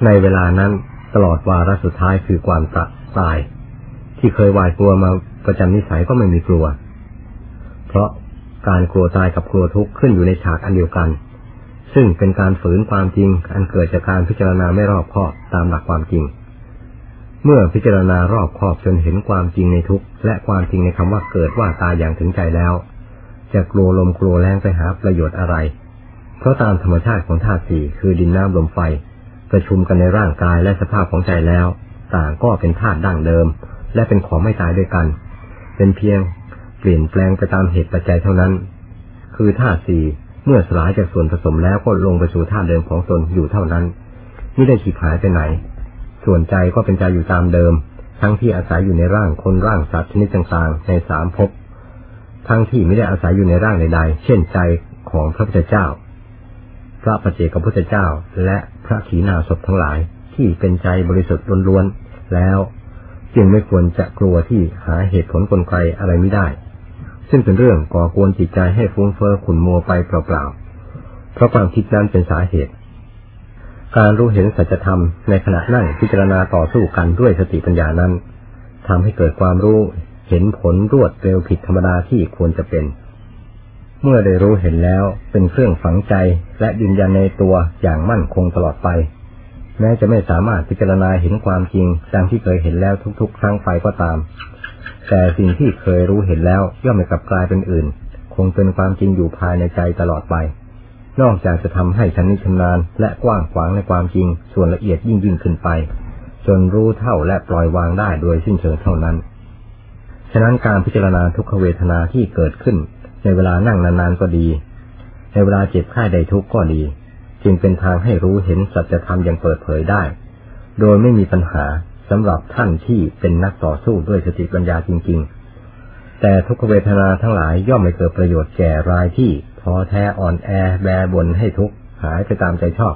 ในเวลานั้นตลอดวาระสุดท้ายคือความตาย ที่เคยหวายกลัวมาประจำนิสัยก็ไม่มีกลัว เพราะการกลัวตายกับกลัวทุกข์ขึ้นอยู่ในฉากอันเดียวกัน ซึ่งเป็นการฝืนความจริง อันเกิดจากการพิจารณาไม่รอบคอบตามหลักความจริง เมื่อพิจารณารอบคอบจนเห็นความจริงในทุกข์และความจริงในคำว่าเกิดว่าตายอย่างถึงใจแล้ว จะกลัวลมกลัวแรงไปหาประโยชน์อะไร เพราะตามธรรมชาติของธาตุสี่คือดินน้ำลมไฟ ประชุมกันในร่างกายและสภาพของใจแล้ว ต่างก็เป็นธาตุดั้งเดิม และเป็นของไม่ตายด้วยกัน เป็นเพียงเปลี่ยนแปลงไปตามเหตุปัจจัยเท่านั้น คือธาตุสี่ เมื่อสลายจากส่วนผสมแล้วก็ลงไปสู่ธาตุเดิมของตนอยู่เท่านั้นไม่ได้ขีดหายไปไหน ส่วนใจก็เป็นใจอยู่ตามเดิม ทั้งที่อาศัยอยู่ในร่างคนร่างสัตว์ชนิดต่างๆ ในสามภพทั้งที่ไม่ได้อาศัยอยู่ในร่างใดๆ เช่นใจของพระพุทธเจ้า พระปเจกพุทธเจ้า และพระขีณาสพทั้งหลายที่เป็นใจบริสุทธิ์ล้วนๆแล้ว จึงไม่ควรจะกลัวที่หาเหตุผลกลไกอะไรไม่ได้ ซึ่งเป็นเรื่องก่อกวนจิตใจให้ฟุ้งเฟ้อขุนมัวไปเปล่าๆ เพราะความคิดนั้นเป็นสาเหตุ การรู้เห็นสัจธรรมในขณะนั่งพิจารณาต่อสู้กันด้วยสติปัญญานั้นทำให้เกิดความรู้เห็นผลรวดเร็วผิดธรรมดาที่ควรจะเป็น เมื่อได้รู้เห็นแล้วเป็นเครื่องฝังใจและยืนยันในตัวอย่างมั่นคงตลอดไป แม้จะไม่สามารถพิจารณาเห็นความจริงดังที่เคยเห็นแล้วทุกๆ ครั้งไปก็ตาม แต่สิ่งที่เคยรู้เห็นแล้วย่อมไม่กลับกลายเป็นอื่น คงเป็นความจริงอยู่ภายในใจตลอดไป นอกจากจะทำให้ชนิชำนาญและกว้างขวางในความจริงส่วนละเอียดยิ่งยิ่งขึ้นไป จนรู้เท่าและปล่อยวางได้โดยสิ้นเชิงเท่านั้นฉะนั้นการพิจารณาทุกขเวทนาที่เกิดขึ้น ในเวลานั่งนานๆก็ดี ในเวลาเจ็บไข้ใดทุกข์ก็ดี จึงเป็นทางให้รู้เห็นสัจธรรมอย่างเปิดเผยได้ โดยไม่มีปัญหา สำหรับท่านที่เป็นนักต่อสู้ด้วยสติปัญญาจริง ๆ แต่ทุกเวทนาทั้งหลายย่อมไม่เกิดประโยชน์แก่รายที่ท้อแท้อ่อนแอแบบ่นให้ทุกข์หายไปตามใจชอบ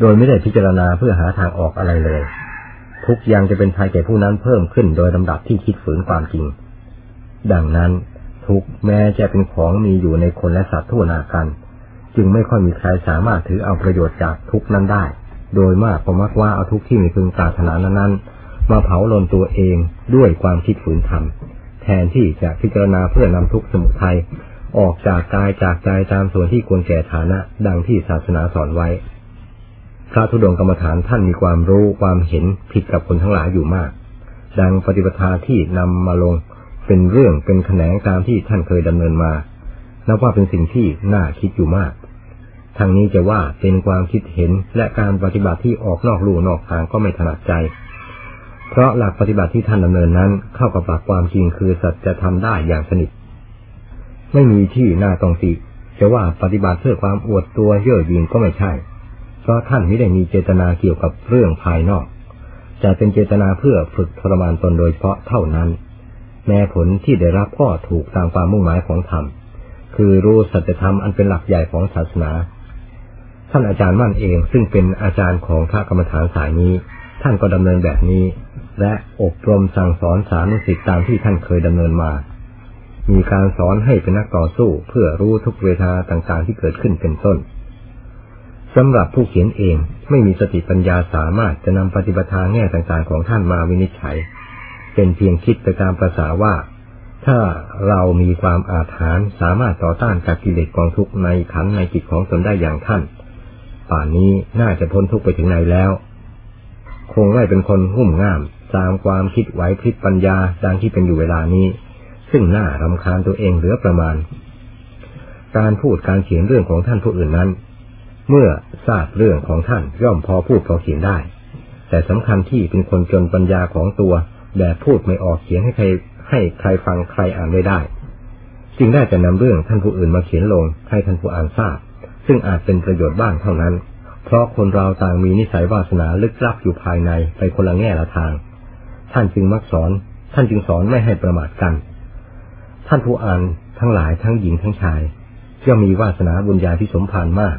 โดยไม่ได้พิจารณาเพื่อหาทางออกอะไรเลย ทุกย่างจะเป็นภัยแก่ผู้นั้นเพิ่มขึ้นโดยลำดับที่คิดฝืนความจริง ดังนั้นทุกแม้จะเป็นของมีอยู่ในคนและสัตว์ทั่วนากัน จึงไม่ค่อยมีใครสามารถถือเอาประโยชน์จากทุกนั้นได้ โดยมากก็มักว่าเอาทุกที่มีพึงปรารถนานั้นๆมาเผาลนตัวเองด้วยความคิดฝืนธรรมแทนที่จะพิจารณาเพื่อนำทุกสมุทัยออกจากกายจากใจตามส่วนที่ควรแก่ฐานะ ดังที่ศาสนาสอนไว้ พระธุดงกรรมฐานท่านมีความรู้ความเห็นผิดกับคนทั้งหลายอยู่มาก ดังปฏิปทาที่นำมาลงเป็นเรื่องเป็นแขนงตามที่ท่านเคยดำเนินมา นับว่าเป็นสิ่งที่น่าคิดอยู่มาก ทางนี้จะว่าเป็นความคิดเห็นและการปฏิบัติที่ออกนอกลู่นอกทางก็ไม่ถนัดใจ เพราะหลักปฏิบัติที่ท่านดำเนินนั้น เข้ากับหลักความจริงคือสัจธรรมได้อย่างสนิท ไม่มีที่น่าต้องติ จะว่าปฏิบัติเพื่อความอวดตัวเย่อหยิ่งก็ไม่ใช่ เพราะท่านไม่ได้มีเจตนาเกี่ยวกับเรื่องภายนอกจะเป็นเจตนาเพื่อฝึกทรมานตนโดยเฉพาะเท่านั้น แม้ผลที่ได้รับก็ถูกตามความมุ่งหมายของธรรม คือรู้สัจธรรมอันเป็นหลักใหญ่ของศาสนา ท่านอาจารย์มั่นเอง ซึ่งเป็นอาจารย์ของพระกรรมฐานสายนี้ ท่านก็ดำเนินแบบนี้ และอบรมสั่งสอนสานุสิตตามที่ท่านเคยดำเนินมา มีการสอนให้เป็นนักต่อสู้เพื่อรู้ทุกเวทนาต่างๆ ที่เกิดขึ้นเป็นต้นสำหรับผู้เขียนเองไม่มีสติปัญญาสามารถจะนำปฏิบัติแง่ต่างๆของท่านมาวินิจฉัย เป็นเพียงคิดไปตามภาษาว่า ถ้าเรามีความอาถรรพ์สามารถต่อต้านกับกิเลสกองทุกข์ในขันในจิตของตนได้อย่างท่าน ป่านนี้น่าจะพ้นทุกข์ไปถึงไหนแล้ว คงไม่เป็นคนหุ่มง่ามตามความคิดไหวพลิกปัญญาดังที่เป็นอยู่เวลานี้ ซึ่งน่ารำคาญตัวเองเหลือประมาณ การพูดการเขียนเรื่องของท่านผู้อื่นนั้น เมื่อทราบเรื่องของท่านย่อมพอพูดพอเขียนได้ แต่สำคัญที่เป็นคนจนปัญญาของตัวแบบพูดไม่ออกเขียนให้ใครให้ใครฟังใครอ่านไม่ได้ จึงได้จะนำเรื่องท่านผู้อื่นมาเขียนลงให้ท่านผู้อ่านทราบ ซึ่งอาจเป็นประโยชน์บ้างเท่านั้น เพราะคนเราต่างมีนิสัยวาสนาลึกลับอยู่ภายในไปคนละแง่ละทาง ท่านจึงมักสอน ท่านจึงสอนไม่ให้ประมาทกัน ท่านผู้อ่านทั้งหลายทั้งหญิงทั้งชายย่อมมีวาสนาบุญญาที่สมภารมาก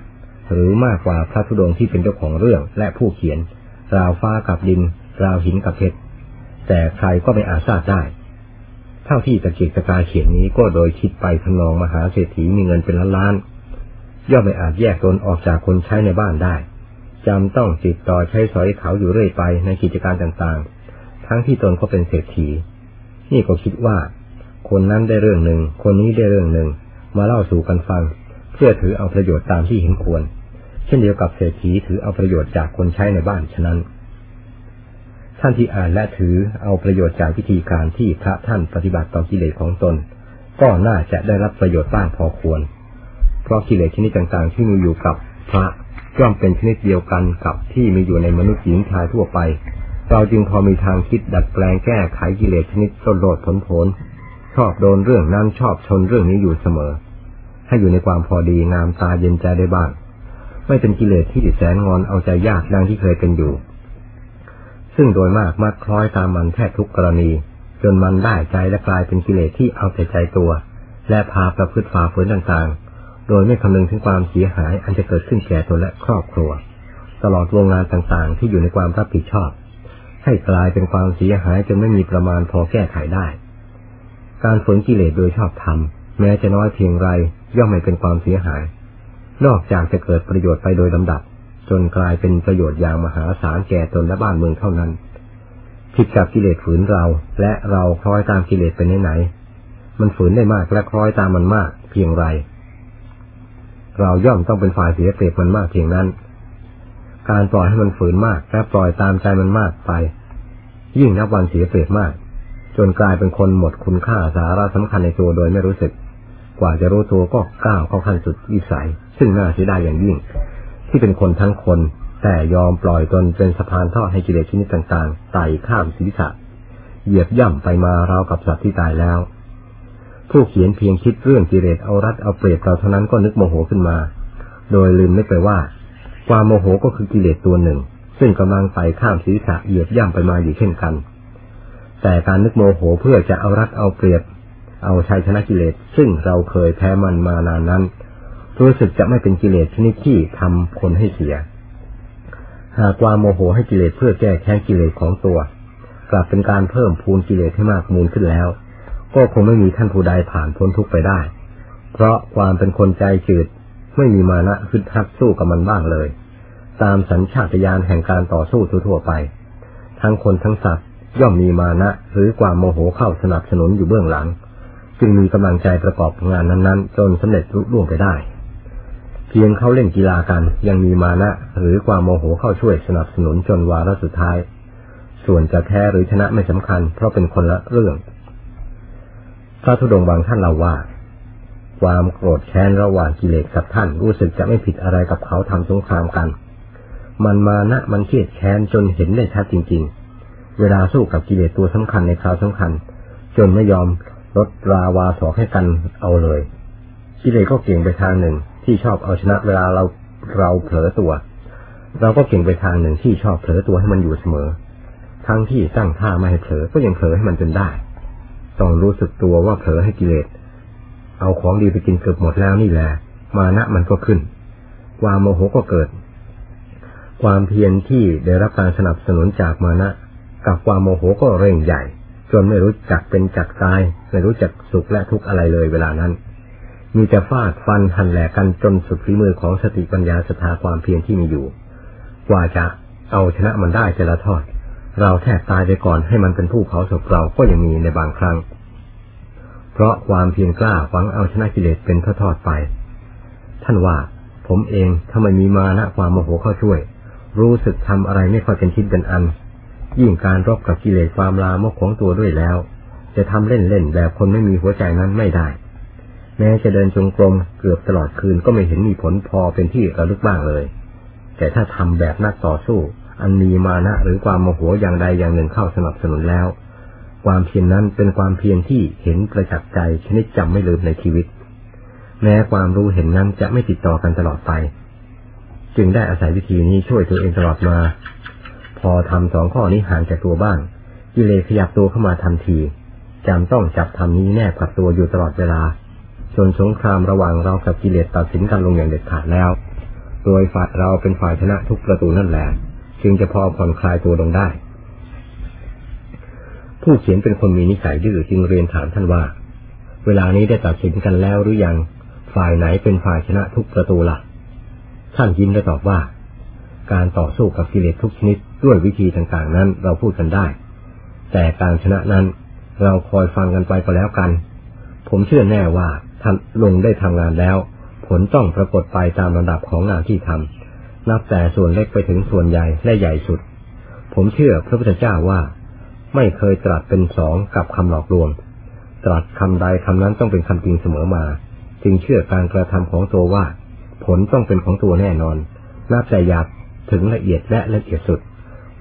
หรือมากกว่าพระธุดงที่เป็นเจ้าของเรื่องและผู้เขียน ราวฟ้ากับดิน ราวหินกับเพชร แต่ใครก็ไม่อาจทราบได้ เท่าที่ตะเกียกตะกาเขียนนี้ก็โดยคิดไปทำนองมหาเศรษฐีมีเงินเป็นล้านล้าน ย่อมไม่อาจแยกตนออกจากคนใช้ในบ้านได้จำต้องติดต่อใช้สอยเขาอยู่เรื่อยไปในกิจการต่างๆ ทั้งที่ตนก็เป็นเศรษฐี นี่ก็คิดว่า คนนั้นได้เรื่องหนึ่ง คนนี้ได้เรื่องหนึ่ง มาเล่าสู่กันฟัง เพื่อถือเอาประโยชน์ตามที่เห็นควร เช่นเดียวกับเศรษฐีถือเอาประโยชน์จากคนใช้ในบ้านฉะนั้น ท่านที่อ่านและถือเอาประโยชน์จากวิธีการที่พระท่านปฏิบัติต่อกิเลสของตน ก็น่าจะได้รับประโยชน์บ้างพอควร เพราะกิเลสชนิดต่างๆ ที่มีอยู่กับพระย่อมเป็นชนิดเดียวกันกับที่มีอยู่ในมนุษย์หญิงชายทั่วไป เราจึงพอมีทางคิดดัดแปลงแก้ไขกิเลสชนิดต้นโลดผลผล ชอบโดนเรื่องนั้นชอบชนเรื่องนี้อยู่เสมอ ให้อยู่ในความพอดีงามตาเย็นใจได้บ้าง ไม่เป็นกิเลสที่แสนงอนเอาใจยากดังที่เคยเป็นอยู่ ซึ่งโดยมากมักคล้อยตามมันแทบทุกกรณี จนมันได้ใจและกลายเป็นกิเลสที่เอาแต่ใจตัว และพาประพฤติฝ่าฝืนต่างๆ โดยไม่คำนึงถึงความเสียหายอันจะเกิดขึ้นแก่ตนและครอบครัว ตลอดวงงานต่างๆ ที่อยู่ในความรับผิดชอบ ให้กลายเป็นความเสียหายจนไม่มีประมาณพอแก้ไขได้ การฝืนกิเลสโดยชอบธรรมแม้จะน้อยเพียงไรย่อมไม่เป็นความเสียหาย นอกจากจะเกิดประโยชน์ไปโดยลำดับ จนกลายเป็นประโยชน์อย่างมหาศาลแก่ตนและบ้านเมืองเท่านั้นผิดกับกิเลสฝืนเรา และเราคล้อยตามกิเลสไปไหนๆมันฝืนได้มากและคล้อยตามมันมาก เพียงไร เราย่อมต้องเป็นฝ่ายเสียเปรียบมันมากเพียงนั้น การปล่อยให้มันฝืนมากและปล่อยตามใจมันมากไป ยิ่งนับวันเสียเปรียบมาก จนกลายเป็นคนหมดคุณค่าสาระสำคัญในตัวโดยไม่รู้สึก กว่าจะรู้ตัวก็ก้าวเข้าขั้นสุดวิสัย ซึ่งน่าเสียดายอย่างยิ่ง ที่เป็นคนทั้งคน แต่ยอมปล่อยตนเป็นสะพานทอดให้กิเลสชนิดต่างๆไต่ข้ามศีรษะเหยียบย่ำไปมาราวกับสัตว์ที่ตายแล้ว ผู้เขียนเพียงคิดเรื่องกิเลสเอารัดเอาเปรียบเราเท่านั้นก็นึกโมโหขึ้นมา โดยลืมไม่ไปว่า ความโมโหก็คือกิเลสตัวหนึ่ง ซึ่งกำลังไต่ข้ามศีรษะเหยียบย่ำไปมาอยู่เช่นกัน แต่การนึกโมโหเพื่อจะเอารัดเอาเปรียบ เอาชัยชนะกิเลส ซึ่งเราเคยแพ้มันมานานนั้น รู้สึกจะไม่เป็นกิเลสชนิดที่ทำคนให้เสีย หากความโมโหให้กิเลสเพื่อแก้แค้นกิเลสของตัว กลับเป็นการเพิ่มพูนกิเลสให้มากมูลขึ้นแล้ว ก็คงไม่มีท่านผู้ใดผ่านพ้นทุกไปได้ เพราะความเป็นคนใจจืดไม่มีมานะคึดทักสู้กับมันบ้างเลย ตามสัญชาตญาณแห่งการต่อสู้ทั่วไป ทั้งคนทั้งสัตว์ย่อมมีมานะหรือความโมโหเข้าสนับสนุนอยู่เบื้องหลัง จึงมีกำลังใจประกอบงานนั้นๆ จนสำเร็จรุ่ล่วงไปได้ เพียงเขาเล่นกีฬากันยังมีมานะหรือความโมโหเข้าช่วยสนับสนุนจนวาระสุดท้าย ส่วนจะแพ้หรือชนะไม่สำคัญ เพราะเป็นคนละเรื่อง พระธุดงบางท่านเล่าว่า ความโกรธแค้นระหว่างกิเลสกับท่านรู้สึกจะไม่ผิดอะไรกับเขาทำสงครามกัน มันมานะมันเครียดแค้นจนเห็นได้ชัดจริง ๆ เวลาสู้กับกิเลสตัวสำคัญในคราวสำคัญ จนไม่ยอมลดราวาสอกให้กันเอาเลย กิเลสก็เก่งไปทางหนึ่งที่ชอบเอาชนะเวลาเราเราเผลอตัว เราก็เก่งไปทางหนึ่งที่ชอบเผลอตัวให้มันอยู่เสมอ ทั้งที่ตั้งท่าไม่ให้เผลอก็ยังเผลอให้มันจนได้ ต้องรู้สึกตัวว่าเผลอให้กิเลส เอาของดีไปกินเกือบหมดแล้วนี่แหละ มานะมันก็ขึ้น ความโมโหก็เกิด ความเพียรที่ได้รับการสนับสนุนจากมานะ กับความโมโหก็เร่งใหญ่ จนไม่รู้จักเป็นจักตาย ไม่รู้จักสุขและทุกข์อะไรเลยเวลานั้น มีแต่ฟาดฟันหันแหลกกันจนสุดฝีมือของสติปัญญาสถาความเพียรที่มีอยู่ กว่าจะเอาชนะมันได้แต่ละทอด เราแทบตายไปก่อนให้มันเป็นผู้เผาศพเราก็ยังมีในบางครั้ง เพราะความเพียรกล้าหวังเอาชนะกิเลสเป็นทอดๆไป ท่านว่าผมเองถ้าไม่มีมานะความโมโหเข้าช่วย รู้สึกทำอะไรไม่ค่อยเป็นชิ้นเป็นอัน ยิ่งการรบกับกิเลสความลามกของตัวด้วยแล้ว จะทำเล่นๆแบบคนไม่มีหัวใจนั้นไม่ได้ แม้จะเดินจงกรมเกือบตลอดคืนก็ไม่เห็นมีผลพอเป็นที่ระลึกบ้างเลย แต่ถ้าทำแบบนักต่อสู้ อันมีมานะหรือความโมโหอย่างใดอย่างหนึ่งเข้าสนับสนุนแล้ว ความเพียรนนั้นเป็นความเพียรที่เห็นประจักษ์ใจชนิดจำไม่ลืมในชีวิต แม้ความรู้เห็นนั้นจะไม่ติดต่อกันตลอดไป จึงได้อาศัยวิธีนี้ช่วยตัวเองตลอดมา พอทำสองข้อนี้ห่างจากตัวบ้าง กิเลสขยับตัวเข้ามาทันทีจำต้องจับทำนี้แนบกับตัวอยู่ตลอดเวลาจนสงครามระหว่างเรากับกิเลสตัดสินกันลงอย่างเด็ดขาดแล้ว โดยฝ่ายเราเป็นฝ่ายชนะทุกประตูนั่นแหละ จึงจะพอผ่อนคลายตัวลงได้ ผู้เขียนเป็นคนมีนิสัยดื้อจึงเรียนถามท่านว่า เวลานี้ได้ตัดสินกันแล้วหรือยัง ฝ่ายไหนเป็นฝ่ายชนะทุกประตูละ่ะ ท่านยิ้มและตอบว่า การต่อสู้กับกิเลสทุกชนิดด้วยวิธีต่างๆ นั้นเราพูดกันได้ แต่การชนะนั้นเราคอยฟังกันไปก็แล้วกัน ผมเชื่อแน่ว่าท่านลงได้ทำงานแล้ว ผลต้องปรากฏไปตามระดับของงานที่ทำ นับแต่ส่วนเล็กไปถึงส่วนใหญ่และใหญ่สุด ผมเชื่อพระพุทธเจ้าว่า ไม่เคยตรัสเป็นสองกับคำหลอกลวง ตรัสคำใดคำนั้นต้องเป็นคำจริงเสมอมา จึงเชื่อการกระทำของตัวว่า ผลต้องเป็นของตัวแน่นอน นับแต่หยาบถึงละเอียดและละเอียดสุด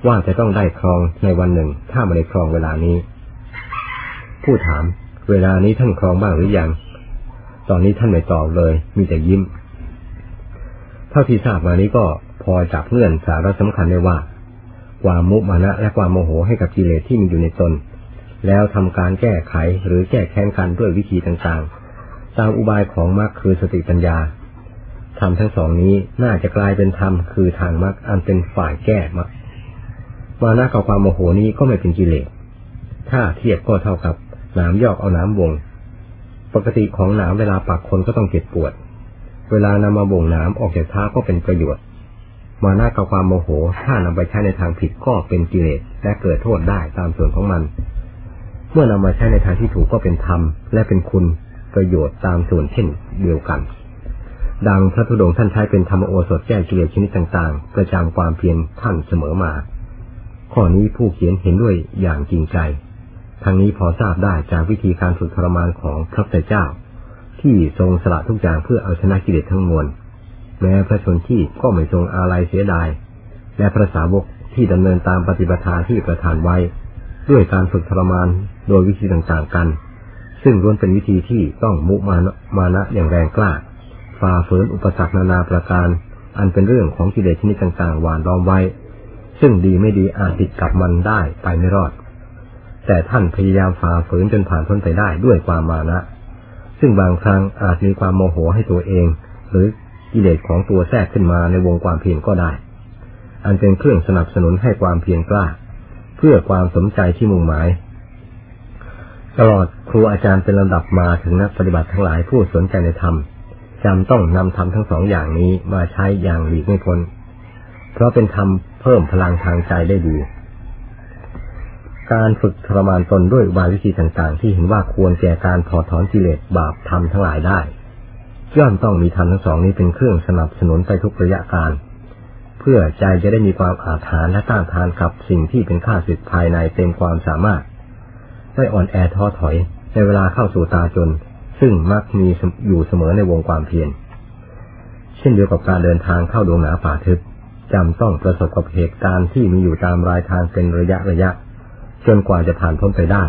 ว่าจะต้องได้ครองในวันหนึ่ง ถ้าไม่ได้ครองเวลานี้ ผู้ถาม เวลานี้ท่านครองบ้างหรือยัง ตอนนี้ท่านไม่ตอบเลย มีแต่ยิ้ม ท่าที่ทราบมานี้ก็พอจับเงื่อนสาระสำคัญได้ว่า ความมุมานะและความโมโหให้กับกิเลสที่มีอยู่ในตน แล้วทำการแก้ไขหรือแก้แค้นกันด้วยวิธีต่างๆ ตามอุบายของมรรคคือสติปัญญาธรรมทั้งสองนี้น่าจะกลายเป็นธรรมคือทางมรรคอันเป็นฝ่ายแก้มรรคมานะกับความโมโหนี้ก็ไม่เป็นกิเลส ถ้าเทียบก็เท่ากับน้ำยอกเอาน้ำวง ปกติของน้ำเวลาปักคนก็ต้องเจ็บปวด เวลานำมาบ่งน้ำออกจากเท้าก็เป็นประโยชน์ มานะกับความโมโห ถ้านำไปใช้ในทางผิดก็เป็นกิเลสและเกิดโทษได้ตามส่วนของมัน เมื่อนำมาใช้ในทางที่ถูกก็เป็นธรรม และเป็นคุณประโยชน์ตามส่วนเช่นเดียวกัน ดังพระธุดงค์ท่านใช้เป็นธรรมโอสถแก้กิเลสชนิดต่างๆ ประจำความเพียรท่านเสมอมา ข้อนี้ผู้เขียนเห็นด้วยอย่างจริงใจ ทั้งนี้พอทราบได้จากวิธีการฝึกทรมานของพระพุทธเจ้า ที่ทรงสละทุกอย่างเพื่อเอาชนะกิเลสทั้งมวล แม้พระชนที่ก็ไม่ทรงอาลัยเสียดาย และพระสาวกที่ดำเนินตามปฏิบัติที่ประทานไว้ ด้วยการฝึกทรมานโดยวิธีต่างๆกัน ซึ่งล้วนเป็นวิธีที่ต้องมุมานะมานะอย่างแรงกล้าฝ่าฝืนอุปสรรคนานาประการ อันเป็นเรื่องของกิเลสชนิดต่างๆหวานล้อมไว้ ซึ่งดีไม่ดีอาจติดกับมันได้ไปไม่รอด แต่ท่านพยายามฝ่าฝืนจนผ่านพ้นไปได้ด้วยความมานะ ซึ่งบางครั้งอาจมีความโมโหให้ตัวเอง หรือกิเลสของตัวแทรกขึ้นมาในวงความเพียรก็ได้ อันเป็นเครื่องสนับสนุนให้ความเพียรกล้า เพื่อความสมใจที่มุ่งหมาย ตลอดครูอาจารย์เป็นลำดับมาถึงนักปฏิบัติทั้งหลายผู้สนใจในธรรมจำต้องนำธรรมทั้งสองอย่างนี้มาใช้อย่างหลีกไม่พ้น เพราะเป็นธรรมเพิ่มพลังทางใจได้ดี การฝึกทรมานตนด้วยวาวิธีต่างๆ ที่เห็นว่าควรแก่การถอดถอนกิเลสบาปธรรมทั้งหลายได้ย่อมต้องมีธรรมทั้งสองนี้เป็นเครื่องสนับสนุนไปทุกระยะการ เพื่อใจจะได้มีความอาถรรพ์และต้านทานกับสิ่งที่เป็นข้าศึกภายในเต็มความสามารถไม่อ่อนแอท้อถอยในเวลาเข้าสู่ตาจน ซึ่งมักมีอยู่เสมอในวงความเพียรเช่นเดียวกับการเดินทางเข้าดวงหนาป่าทึบจำต้องประสบกับเหตุการณ์ที่มีอยู่ตามรายทางเป็นระยะระยะ จนกว่าจะผ่านพ้นไปได้